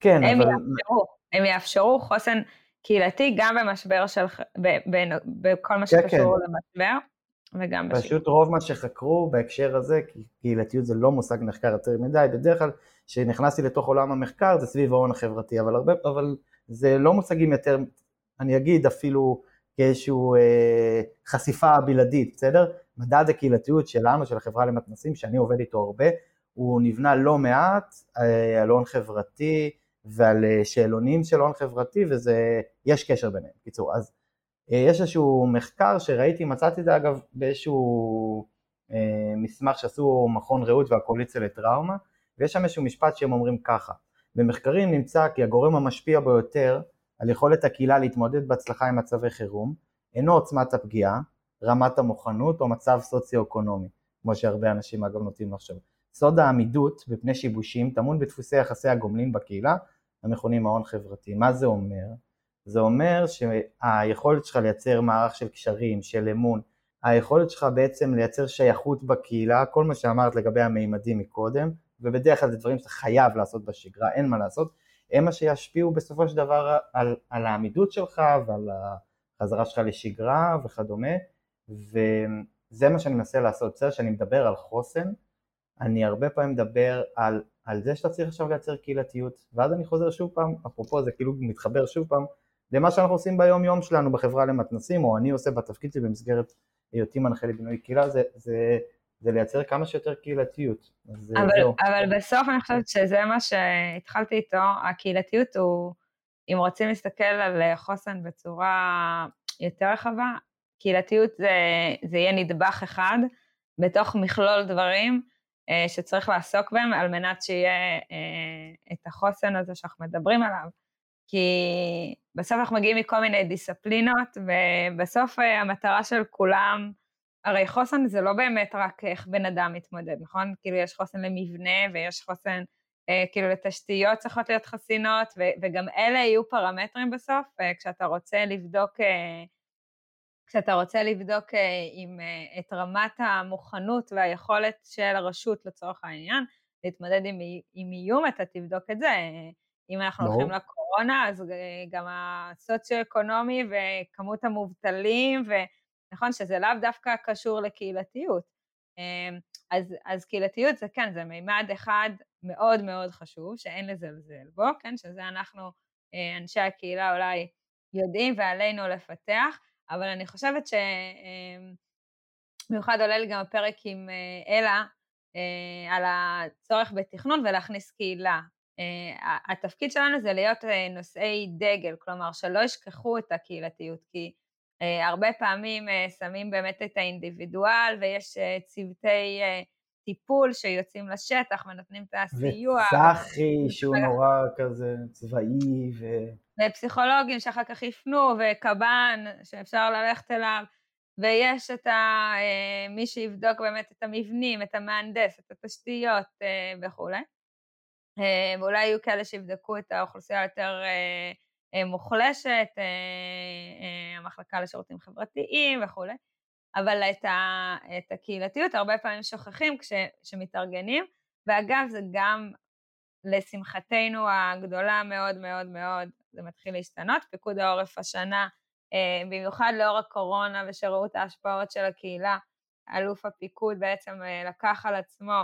כן, הם אבל... יאפשרו, הם יאפשרו חוסן קהילתי גם במשבר של, בכל מה שקשור כן, כן. למשבר. וגם פשוט בשיעור. רוב מה שחקרו בהקשר הזה, כי קהילתיות זה לא מושג מחקר יותר מדי, בדרך כלל כשנכנסתי לתוך עולם המחקר זה סביב ההון החברתי, אבל, הרבה, אבל זה לא מושגים יותר, אני אגיד אפילו כאיזושהי אה, חשיפה בלעדית, בסדר? מדד הקהילתיות שלנו, של החברה למתנסים, שאני עובד איתו הרבה, הוא נבנה לא מעט אה, על הון חברתי ועל אה, שאלונים של הון חברתי, ויש קשר ביניהם. קיצור, אז יש איזשהו מחקר שראיתי, מצאתי את זה אגב באיזשהו אה, מסמך שעשו מכון רעות והקואליציה לטראומה, ויש שם איזשהו משפט שהם אומרים ככה, במחקרים נמצא כי הגורם המשפיע ביותר על יכולת הקהילה להתמודד בהצלחה עם מצבי חירום, אינו עוצמת הפגיעה, רמת המוכנות או מצב סוציו-אקונומי, כמו שהרבה אנשים אגב נוטים לחשוב. סוד העמידות בפני שיבושים טמון בדפוסי יחסי הגומלין בקהילה, המכונים ההון חברתי. מה זה אומר? זה אומר שהיכולת שלך לייצר מערך של קשרים, של אמון, היכולת שלך בעצם לייצר שייכות בקהילה, כל מה שאמרת לגבי המימדים מקודם, ובדרך כלל זה דברים שאתה חייב לעשות בשגרה, אין מה לעשות, הם מה שישפיעו בסופו של דבר על, על העמידות שלך ועל החזרה שלך לשגרה וכדומה, וזה מה שאני מנסה לעשות, בסדר שאני מדבר על חוסן, אני הרבה פעמים מדבר על, על זה שאתה צריך עכשיו לייצר קהילתיות, ואז אני חוזר שוב פעם, אפרופו זה כאילו מתחבר שוב פעם למה שאנחנו עושים ביום יום שלנו בחברה למתנסים, או אני עושה בתפקיד שלי במסגרת היותי מנחה לבינוי קהילה, זה, זה, זה לייצר כמה שיותר קהילתיות. אבל, אבל בסוף אני חושבת שזה מה שהתחלתי איתו, הקהילתיות הוא, אם רוצים להסתכל על חוסן בצורה יותר רחבה, קהילתיות זה, זה יהיה נדבך אחד בתוך מכלול דברים אה, שצריך לעסוק בהם על מנת שיהיה אה, את החוסן הזה שאנחנו מדברים עליו. כי בסוף אנחנו מגיעים מכל מיני דיסציפלינות, ובסוף אה, המטרה של כולם, הרי חוסן זה לא באמת רק איך בן אדם מתמודד, נכון? כאילו יש חוסן למבנה ויש חוסן, אה, כאילו לתשתיות צריכות להיות חסינות, וגם אלה יהיו פרמטרים בסוף, אה, כשאתה רוצה לבדוק, אה, כשאתה רוצה לבדוק אה, עם, אה, את רמת המוכנות והיכולת של הרשות לצורך העניין, להתמודד עם, עם איום, אתה תבדוק את זה. אה, אם אנחנו לא. הולכים לקורונה, אז גם הסוציו-אקונומי וכמות המובטלים, ונכון שזה לאו דווקא קשור לקהילתיות. אמ, אז, אז קהילתיות זה כן, זה מימד אחד מאוד מאוד חשוב, שאין לזלזל בו, כן, שזה אנחנו, אה, אנשי הקהילה אולי יודעים ועלינו לפתח, אבל אני חושבת שבמיוחד אמ, עולה לי גם הפרק עם אה, אלה, אה, על הצורך בתכנון ולהכניס קהילה. אה, התפקיד שלנו זה להיות אה, נושאי דגל, כלומר שלא ישכחו את הקהילתיות, כי אה, הרבה פעמים שמים באמת את האינדיבידואל ויש צוותי טיפול שיוצאים לשטח ונותנים את הסיוע. וצחי שהוא נורא כזה צבאי ו... ופסיכולוגים שאחר כך יפנו, וקב"ן שאפשר ללכת אליו, ויש את ה... מי שיבדוק באמת את המבנים, את המהנדס, את התשתיות וכולי. אה, ואולי יהיו כאלה שיבדקו את האוכלוסייה היותר אה, אה, מוחלשת, המחלקה לשירותים חברתיים וכולי, אבל את, ה, את הקהילתיות הרבה פעמים שוכחים כשמתארגנים, ואגב זה גם לשמחתנו הגדולה מאוד מאוד מאוד, זה מתחיל להשתנות. פיקוד העורף השנה, במיוחד לאור הקורונה ושראו את ההשפעות של הקהילה, אלוף הפיקוד בעצם לקח על עצמו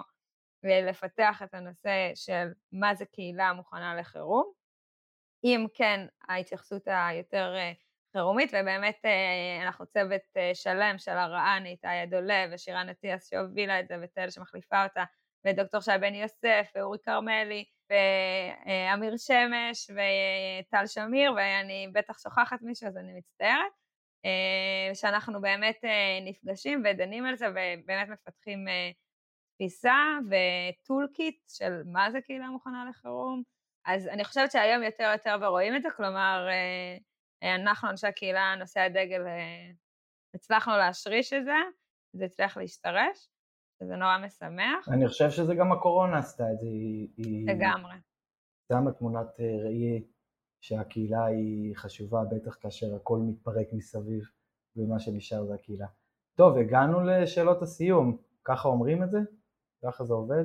לפתח את הנושא של מה זה קהילה מוכנה לחירום. אם כן, ההתייחסות היותר חירומית, ובאמת אנחנו צוות שלם של הרען, איתי אדולה ושירן אטיאס שהובילה את זה, ותל שמחליפה אותה, ודוקטור שי בן יוסף, ואורי כרמלי, ואמיר שמש, וטל שמיר, ואני בטח שוכחת מישהו אז אני מצטערת, שאנחנו באמת נפגשים ודנים על זה, ובאמת מפתחים תפיסה וטול קיט של מה זה קהילה מוכנה לחירום. אז אני חושבת שהיום יותר יותר ורואים את זה, כלומר, אנחנו אנשי הקהילה, נושאי הדגל, הצלחנו להשריש את זה, זה הצליח להשתרש, וזה נורא משמח. אני חושב שזה גם הקורונה עשתה את זה, היא... לגמרי. שמה תמונת ראי שהקהילה היא חשובה, בטח כאשר הכל מתפרק מסביב, ומה שנשאר זה הקהילה. טוב, הגענו לשאלות הסיום, ככה אומרים את זה? ככה זה עובד?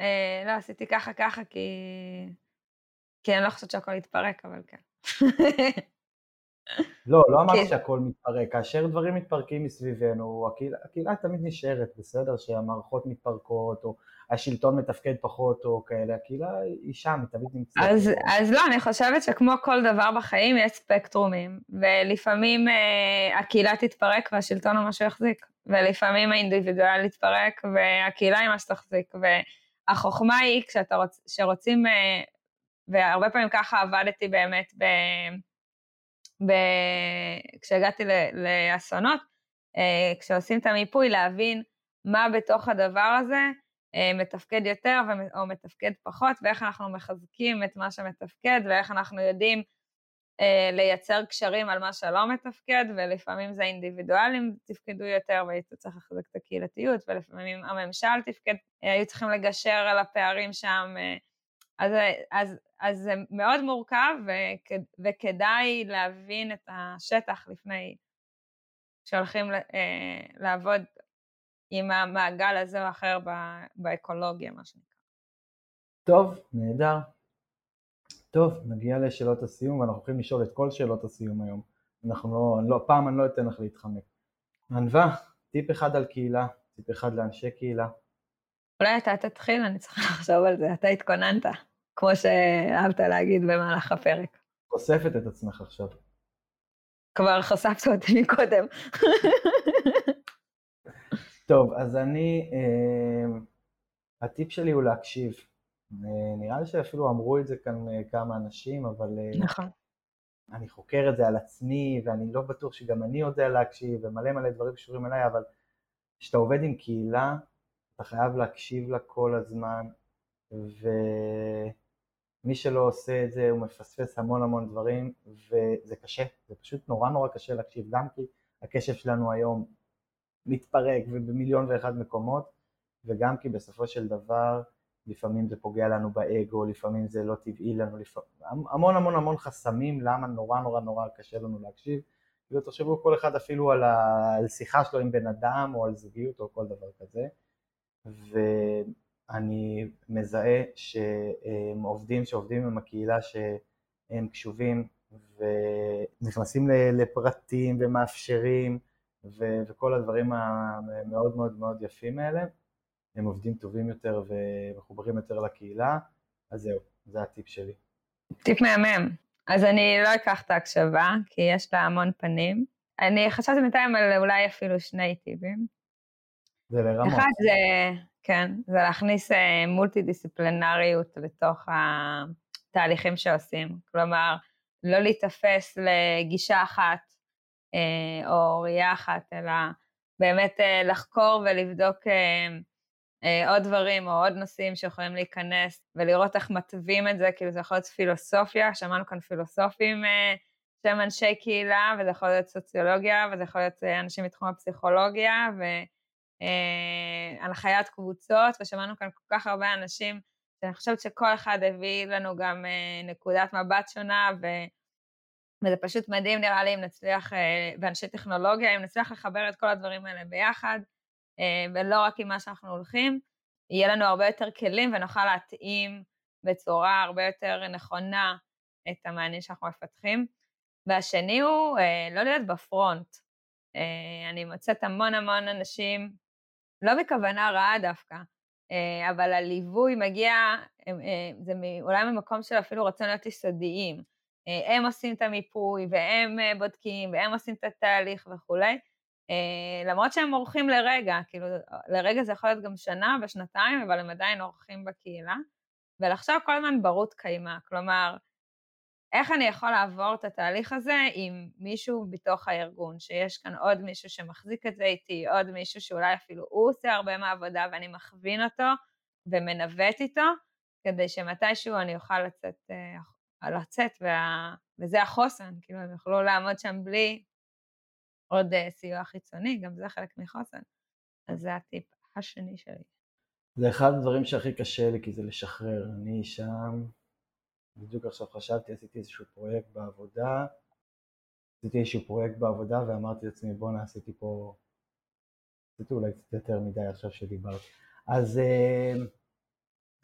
אה, לא, עשיתי ככה ככה כי... כי אני לא חושבת שהכל יתפרק, אבל כן. לא, לא אמרתי שהכל מתפרק. כאשר דברים מתפרקים מסביבנו, הקהילה, הקהילה תמיד נשארת, בסדר? שהמערכות מתפרקות, או השלטון מתפקד פחות, או כאלה, הקהילה היא שם, היא תמיד נמצאת. אז, אז לא, אני חושבת שכמו כל דבר בחיים, יש ספקטרומים, ולפעמים אה, הקהילה תתפרק והשלטון הוא מה שיחזיק, ולפעמים האינדיבידואל יתפרק והקהילה היא מה שתחזיק, והחוכמה היא כשרוצים, אה, והרבה פעמים ככה עבדתי באמת ב... ב... כשהגעתי לאסונות, אה, כשעושים את המיפוי, להבין מה בתוך הדבר הזה מתפקד יותר או מתפקד פחות, ואיך אנחנו מחזקים את מה שמתפקד, ואיך אנחנו יודעים אה, לייצר קשרים על מה שלא מתפקד, ולפעמים זה אינדיבידואלים תפקדו יותר והיית צריך לחזק את הקהילתיות, ולפעמים הממשל תפקד, היו צריכים לגשר על הפערים שם, אז, אז, אז זה מאוד מורכב וכ, וכדאי להבין את השטח לפני שהולכים אה, לעבוד עם המעגל הזה או אחר באקולוגיה, מה שנקרא. טוב, נהדר. טוב, נגיע לשאלות הסיום ואנחנו הולכים לשאול את כל שאלות הסיום היום. אנחנו לא, לא פעם אני לא אתן לך להתחמק. ענווה, טיפ אחד על קהילה, טיפ אחד לאנשי קהילה. אולי אתה תתחיל, אני צריכה לחשוב על זה, אתה התכוננת. כמו שאהבת להגיד במהלך הפרק. חושפת את עצמך עכשיו. כבר חשפת אותי מקודם. טוב, אז אני, אה, הטיפ שלי הוא להקשיב. אה, נראה לי שאפילו אמרו את זה כאן אה, כמה אנשים, אבל... אה, נכון. אני חוקר את זה על עצמי, ואני לא בטוח שגם אני יודע להקשיב, ומלא מלא דברים קשורים אליי, אבל כשאתה עובד עם קהילה, אתה חייב להקשיב לה כל הזמן, ו... מי שלא עושה את זה הוא מפספס המון המון דברים וזה קשה, זה פשוט נורא נורא קשה להקשיב, גם כי הקשב שלנו היום מתפרק ובמיליון ואחד מקומות וגם כי בסופו של דבר לפעמים זה פוגע לנו באגו, לפעמים זה לא טבעי לנו, לפעמים, המון המון המון חסמים למה נורא נורא נורא קשה לנו להקשיב. ותחשבו כל אחד אפילו על, ה... על שיחה שלו עם בן אדם או על זוגיות או כל דבר כזה. ו... אני מזהה שעובדים שעובדים עם הקהילה שהם קשובים ונכנסים לפרטים ומאפשרים וכל הדברים המאוד מאוד מאוד יפים האלה, הם עובדים טובים יותר ומחוברים יותר לקהילה, אז זהו, זה הטיפ שלי. טיפ מהמם. אז אני לא אקח את ההקשבה, כי יש לה המון פנים. אני חשבתי בינתיים על אולי אפילו שני טיפים. זה לרמות. אחד זה כן, זה להכניס אה, מולטי דיסציפלינריות לתוך התהליכים שעושים. כלומר, לא להיתפס לגישה אחת או ראייה אחת, אלא באמת אה, לחקור ולבדוק עוד דברים או עוד נושאים שיכולים להיכנס ולראות איך מתווים את זה, כאילו זה יכול להיות פילוסופיה, שמענו כאן פילוסופים שהם אנשי קהילה, וזה יכול להיות סוציולוגיה, וזה יכול להיות אנשים מתחום הפסיכולוגיה, ו... אה, הנחיית קבוצות, ושמענו כאן כל כך הרבה אנשים, שאני חושבת שכל אחד הביא לנו גם אה, נקודת מבט שונה, ו... וזה פשוט מדהים נראה לי אם נצליח, אה, באנשי טכנולוגיה, אם נצליח לחבר את כל הדברים האלה ביחד, ולא רק עם מה שאנחנו הולכים, יהיה לנו הרבה יותר כלים ונוכל להתאים בצורה הרבה יותר נכונה את המענים שאנחנו מפתחים. והשני הוא אה, לא להיות בפרונט. אה, אני מוצאת המון המון אנשים, לא בכוונה רעה דווקא, אה, אבל הליווי מגיע, אה, זה אולי ממקום של אפילו רצון להיות יסודיים. אה, הם עושים את המיפוי, והם אה, בודקים, והם עושים את התהליך וכולי. אה, למרות שהם אורחים לרגע, כאילו, לרגע זה יכול להיות גם שנה ושנתיים, אבל הם עדיין אורחים בקהילה. ולחשוב כל הזמן ברות קיימא, כלומר, איך אני יכול לעבור את התהליך הזה עם מישהו בתוך הארגון, שיש כאן עוד מישהו שמחזיק את זה איתי, עוד מישהו שאולי אפילו הוא עושה הרבה מהעבודה ואני מכווין אותו ומנווט איתו, כדי שמתישהו אני אוכל לצאת, uh, לצאת וה... וזה החוסן, כאילו הם יוכלו לעמוד שם בלי עוד uh, סיוע חיצוני, גם זה חלק מחוסן. אז זה הטיפ השני שלי. זה אחד הדברים שהכי קשה לי, כי זה לשחרר. אני שם, בדיוק עכשיו חשבתי, עשיתי איזשהו פרויקט בעבודה, עשיתי איזשהו פרויקט בעבודה ואמרתי לעצמי בואנה עשיתי פה, עשיתי אולי קצת יותר מדי עכשיו שדיברת. אז אה,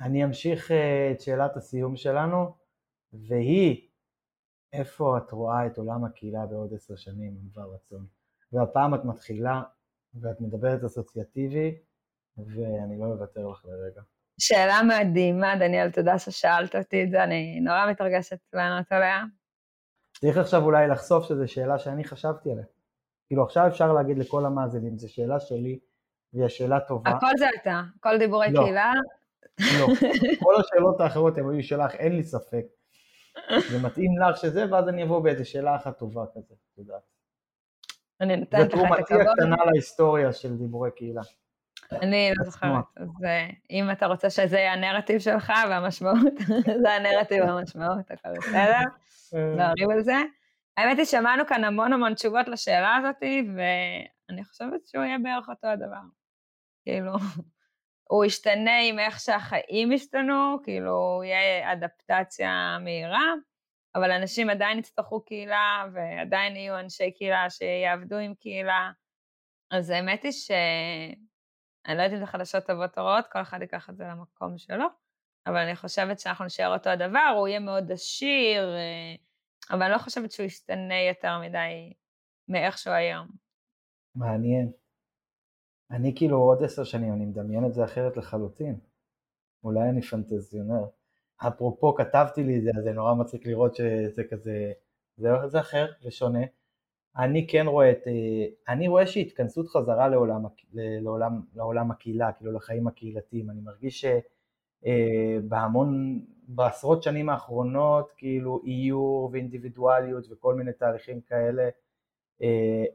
אני אמשיך אה, את שאלת הסיום שלנו, והיא, איפה את רואה את עולם הקהילה בעוד עשר שנים, ענבר רצון? והפעם את מתחילה ואת מדברת אסוציאטיבי, ואני לא אוותר לך לרגע. שאלה מדהימה, דניאל, תודה ששאלת אותי את זה, אני נורא מתרגשת לענות עליה. צריך עכשיו אולי לחשוף שזו שאלה שאני חשבתי עליה. כאילו עכשיו אפשר להגיד לכל המאזינים, זו שאלה שלי, והיא השאלה טובה. הכל זה אתה, כל דיבורי לא. קהילה. לא, כל השאלות האחרות הן היו שלך, אין לי ספק. זה מתאים לך שזה, ואז אני אבוא באיזה שאלה אחת טובה כזה, את יודעת. אני נותנת לך את הכבוד. זו תרומתי הקטנה להיסטוריה של דיבורי קהילה. אני לא זוכרת, אז אה, אם אתה רוצה שזה יהיה הנרטיב שלך והמשמעות, זה הנרטיב והמשמעות, הכל בסדר, נערים על זה. האמת היא, שמענו כאן המון המון תשובות לשאלה הזאת, ואני חושבת שהוא יהיה בערך אותו הדבר. כאילו, הוא ישתנה עם איך שהחיים ישתנו, כאילו, יהיה אדפטציה מהירה, אבל אנשים עדיין יצטרכו קהילה, ועדיין יהיו אנשי קהילה שיעבדו עם קהילה. אז האמת היא ש... אני לא יודעת אם זה חדשות טובות או רעות, כל אחד ייקח את זה למקום שלו, אבל אני חושבת שאנחנו נשאר אותו הדבר, הוא יהיה מאוד עשיר, אה, אבל אני לא חושבת שהוא ישתנה יותר מדי מאיך שהוא היום. מעניין. אני כאילו עוד עשר שנים, אני מדמיין את זה אחרת לחלוטין. אולי אני פנטזיונר. אפרופו כתבתי לי את זה, אז זה נורא מצחיק לראות שזה כזה, זה, זה אחר ושונה. אני כן רואה את, אה, אני רואה שהתכנסות חזרה לעולם, לעולם, לעולם הקהילה, כאילו לחיים הקהילתיים, אני מרגיש שבהמון, אה, בעשרות שנים האחרונות, כאילו איור ואינדיבידואליות וכל מיני תהליכים כאלה,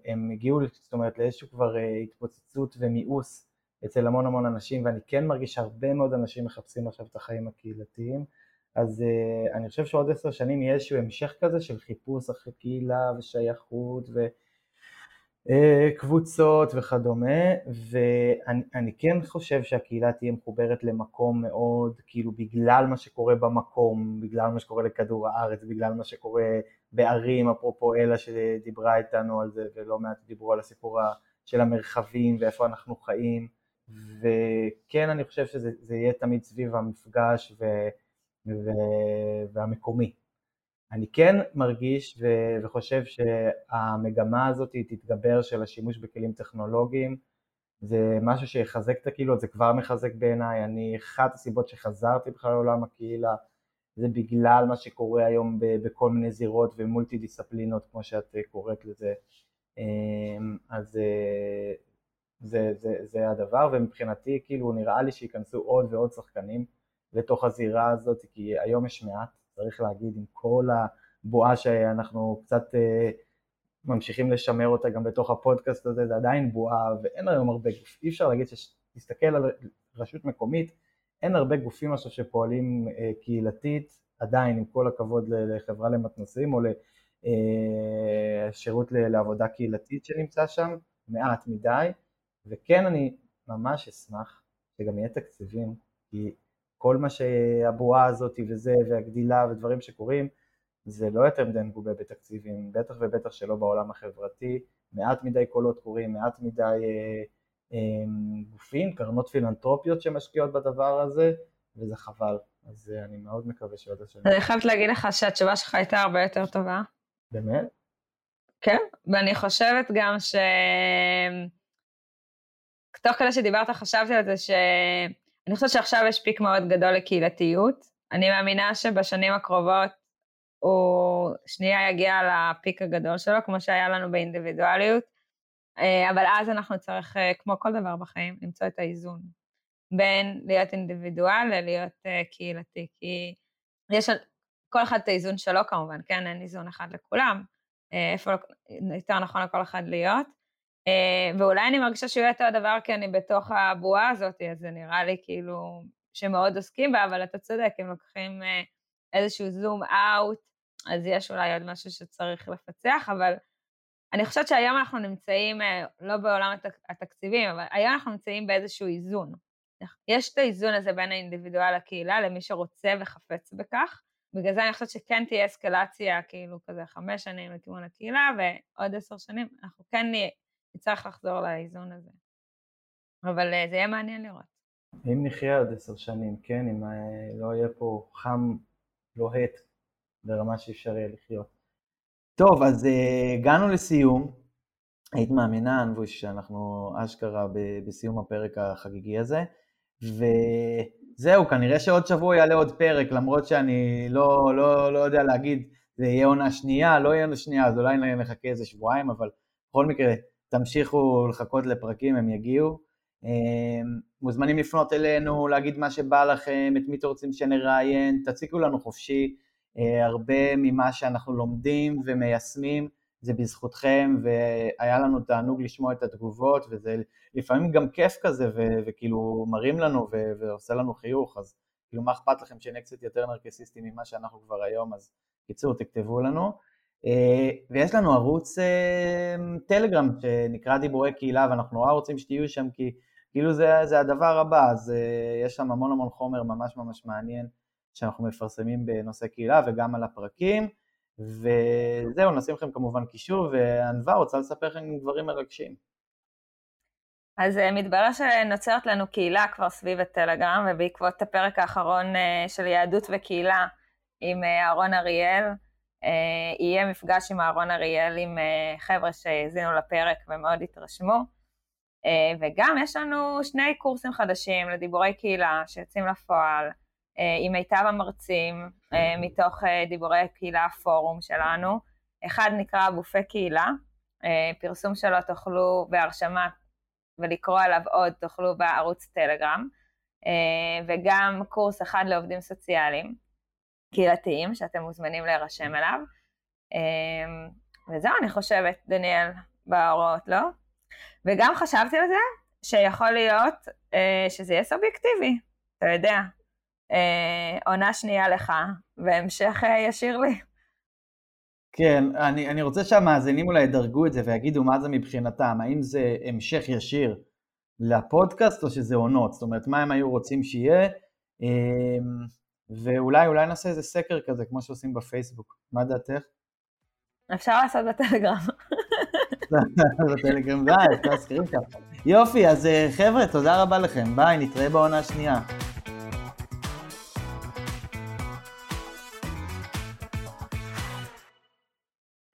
הם הגיעו, זאת אומרת, לאיזשהו כבר התפוצצות ומיאוס אצל המון המון אנשים, ואני כן מרגיש שהרבה מאוד אנשים מחפשים עכשיו את החיים הקהילתיים. אז uh, אני חושב שעוד עשר שנים יהיה איזשהו המשך כזה של חיפוש אחרי קהילה ושייכות וקבוצות uh, וכדומה, ואני כן חושב שהקהילה תהיה מחוברת למקום מאוד, כאילו בגלל מה שקורה במקום, בגלל מה שקורה לכדור הארץ, בגלל מה שקורה בערים, אפרופו אלה שדיברה איתנו על זה, ולא מעט דיברו על הסיפור של המרחבים ואיפה אנחנו חיים, וכן אני חושב שזה יהיה תמיד סביב המפגש ו... והמקומי. אני כן מרגיש ו- וחושב שהמגמה הזאת תתגבר של השימוש בכלים טכנולוגיים, זה משהו שיחזק את הקהילות, זה כבר מחזק בעיניי, אני, אחת הסיבות שחזרתי בכלל לעולם הקהילה זה בגלל מה שקורה היום בכל מיני זירות ומולטי דיסציפלינות כמו שאת קוראת לזה, אמ, אז אה, זה, זה, זה הדבר ומבחינתי כאילו נראה לי שייכנסו עוד ועוד שחקנים לתוך הזירה הזאת, כי היום יש מעט, צריך להגיד, עם כל הבועה שאנחנו קצת אה, ממשיכים לשמר אותה גם בתוך הפודקאסט הזה, זה עדיין בועה ואין היום הרבה אי אפשר להגיד שתסתכל על רשות מקומית, אין הרבה גופים עכשיו שפועלים אה, קהילתית, עדיין עם כל הכבוד לחברה למתנ"סים או לשירות אה, לעבודה קהילתית שנמצא שם, מעט מדי, וכן אני ממש אשמח שגם יהיה תקציבים, כי כל מה שהבועה הזאת וזה, והגדילה ודברים שקורים, זה לא יותר מדי מגובה בתקציבים, בטח ובטח שלא בעולם החברתי, מעט מדי קולות קוראים, מעט מדי אה, גופים, קרנות פילנטרופיות שמשקיעות בדבר הזה, וזה חבל. אז אני מאוד מקווה שעוד השנה. אני חייבת להגיד לך שהתשובה שלך הייתה הרבה יותר טובה. באמת? כן, ואני חושבת גם ש... תוך כדי שדיברת חשבתי על זה שאני חושבת שעכשיו יש פיק מאוד גדול לקהילתיות. אני מאמינה שבשנים הקרובות הוא שנייה יגיע לפיק הגדול שלו, כמו שהיה לנו באינדיבידואליות, אה, אבל אז אנחנו נצטרך, אה, כמו כל דבר בחיים, למצוא את האיזון בין להיות אינדיבידואל ללהיות אה, קהילתי, כי יש כל אחד את האיזון שלו כמובן, כן, אין איזון אחד לכולם, איפה יותר נכון לכל אחד להיות, ואולי אני מרגישה שהוא יהיה אותו הדבר כי אני בתוך הבועה הזאת, אז זה נראה לי כאילו שמאוד עוסקים בה, אבל אתה צודק, הם לוקחים איזשהו זום אאוט, אז יש אולי עוד משהו שצריך לפצח, אבל אני חושבת שהיום אנחנו נמצאים, אה, לא בעולם התקציבים, אבל היום אנחנו נמצאים באיזשהו איזון. יש את האיזון הזה בין האינדיבידואל לקהילה, למי שרוצה וחפץ בכך. בגלל זה אני חושבת שכן תהיה אסקלציה, כאילו כזה חמש שנים לכיוון הקהילה, ועוד עשר שנים אנחנו כן נצטרך לחזור לאיזון הזה. אבל אה, זה יהיה מעניין לראות. אם נחיה עוד עשר שנים, כן, אם אה, לא יהיה פה חם לוהט ברמה שאפשר יהיה לחיות. טוב, אז uh, הגענו לסיום. היית מאמינה, אנבוש, שאנחנו אשכרה בסיום הפרק החגיגי הזה, וזהו, כנראה שעוד שבוע יעלה עוד פרק, למרות שאני לא, לא, לא יודע להגיד, זה יהיה עונה שנייה, לא יהיה עונה שנייה, אז אולי נחכה איזה שבועיים, אבל בכל מקרה, תמשיכו לחכות לפרקים, הם יגיעו. אה, מוזמנים לפנות אלינו, להגיד מה שבא לכם, את מי אתם רוצים שנראיין, תציקו לנו חופשי. אה, הרבה ממה שאנחנו לומדים ומיישמים זה בזכותכם, והיה לנו תענוג לשמוע את התגובות, וזה לפעמים גם כיף כזה, ו- וכאילו מרים לנו ו- ועושה לנו חיוך, אז כאילו מה אכפת לכם שנהיה קצת יותר נרקסיסטים ממה שאנחנו כבר היום, אז קיצור, תכתבו לנו. אה, ויש לנו ערוץ אה, טלגרם שנקרא דיבורי קהילה, ואנחנו נורא רוצים שתהיו שם, כי כאילו זה, זה הדבר הבא, אז יש שם המון המון חומר ממש ממש מעניין. שאנחנו מפרסמים בנושא קהילה וגם על הפרקים, וזהו, נשים לכם כמובן קישור, וענווה רוצה לספר לכם דברים מרגשים. אז אה, מתברר שנוצרת לנו קהילה כבר סביב הטלגרם, ובעקבות הפרק האחרון אה, של יהדות וקהילה עם אה, אהרון אריאל, יהיה מפגש עם אהרון אריאל עם חבר'ה שהאזינו לפרק ומאוד התרשמו. וגם יש לנו שני קורסים חדשים לדיבורי קהילה שיוצאים לפועל. אה, עם מיטב המרצים אה, מתוך אה, דיבורי קהילה הפורום שלנו. אחד נקרא בופה קהילה, פרסום שלו תוכלו בהרשמה ולקרוא עליו עוד תוכלו בערוץ טלגרם, וגם קורס אחד לעובדים סוציאליים קהילתיים שאתם מוזמנים להירשם אליו. וזהו, אני חושבת, דניאל, בהוראות, לא? וגם חשבתי על זה שיכול להיות שזה יהיה סובייקטיבי, אתה יודע, אה, עונה שנייה לך, והמשך אה, ישיר לי. כן, אני, אני רוצה שהמאזינים אולי ידרגו את זה ויגידו מה זה מבחינתם, האם זה המשך ישיר לפודקאסט או שזה עונות, זאת אומרת מה הם היו רוצים שיהיה, אמ, ואולי אולי נעשה איזה סקר כזה כמו שעושים בפייסבוק, מה דעתך? אפשר לעשות בטלגרם. בטלגרם, די, אפשר להזכיר ככה. יופי, אז אה, חבר'ה, תודה רבה לכם, ביי, נתראה בעונה השנייה.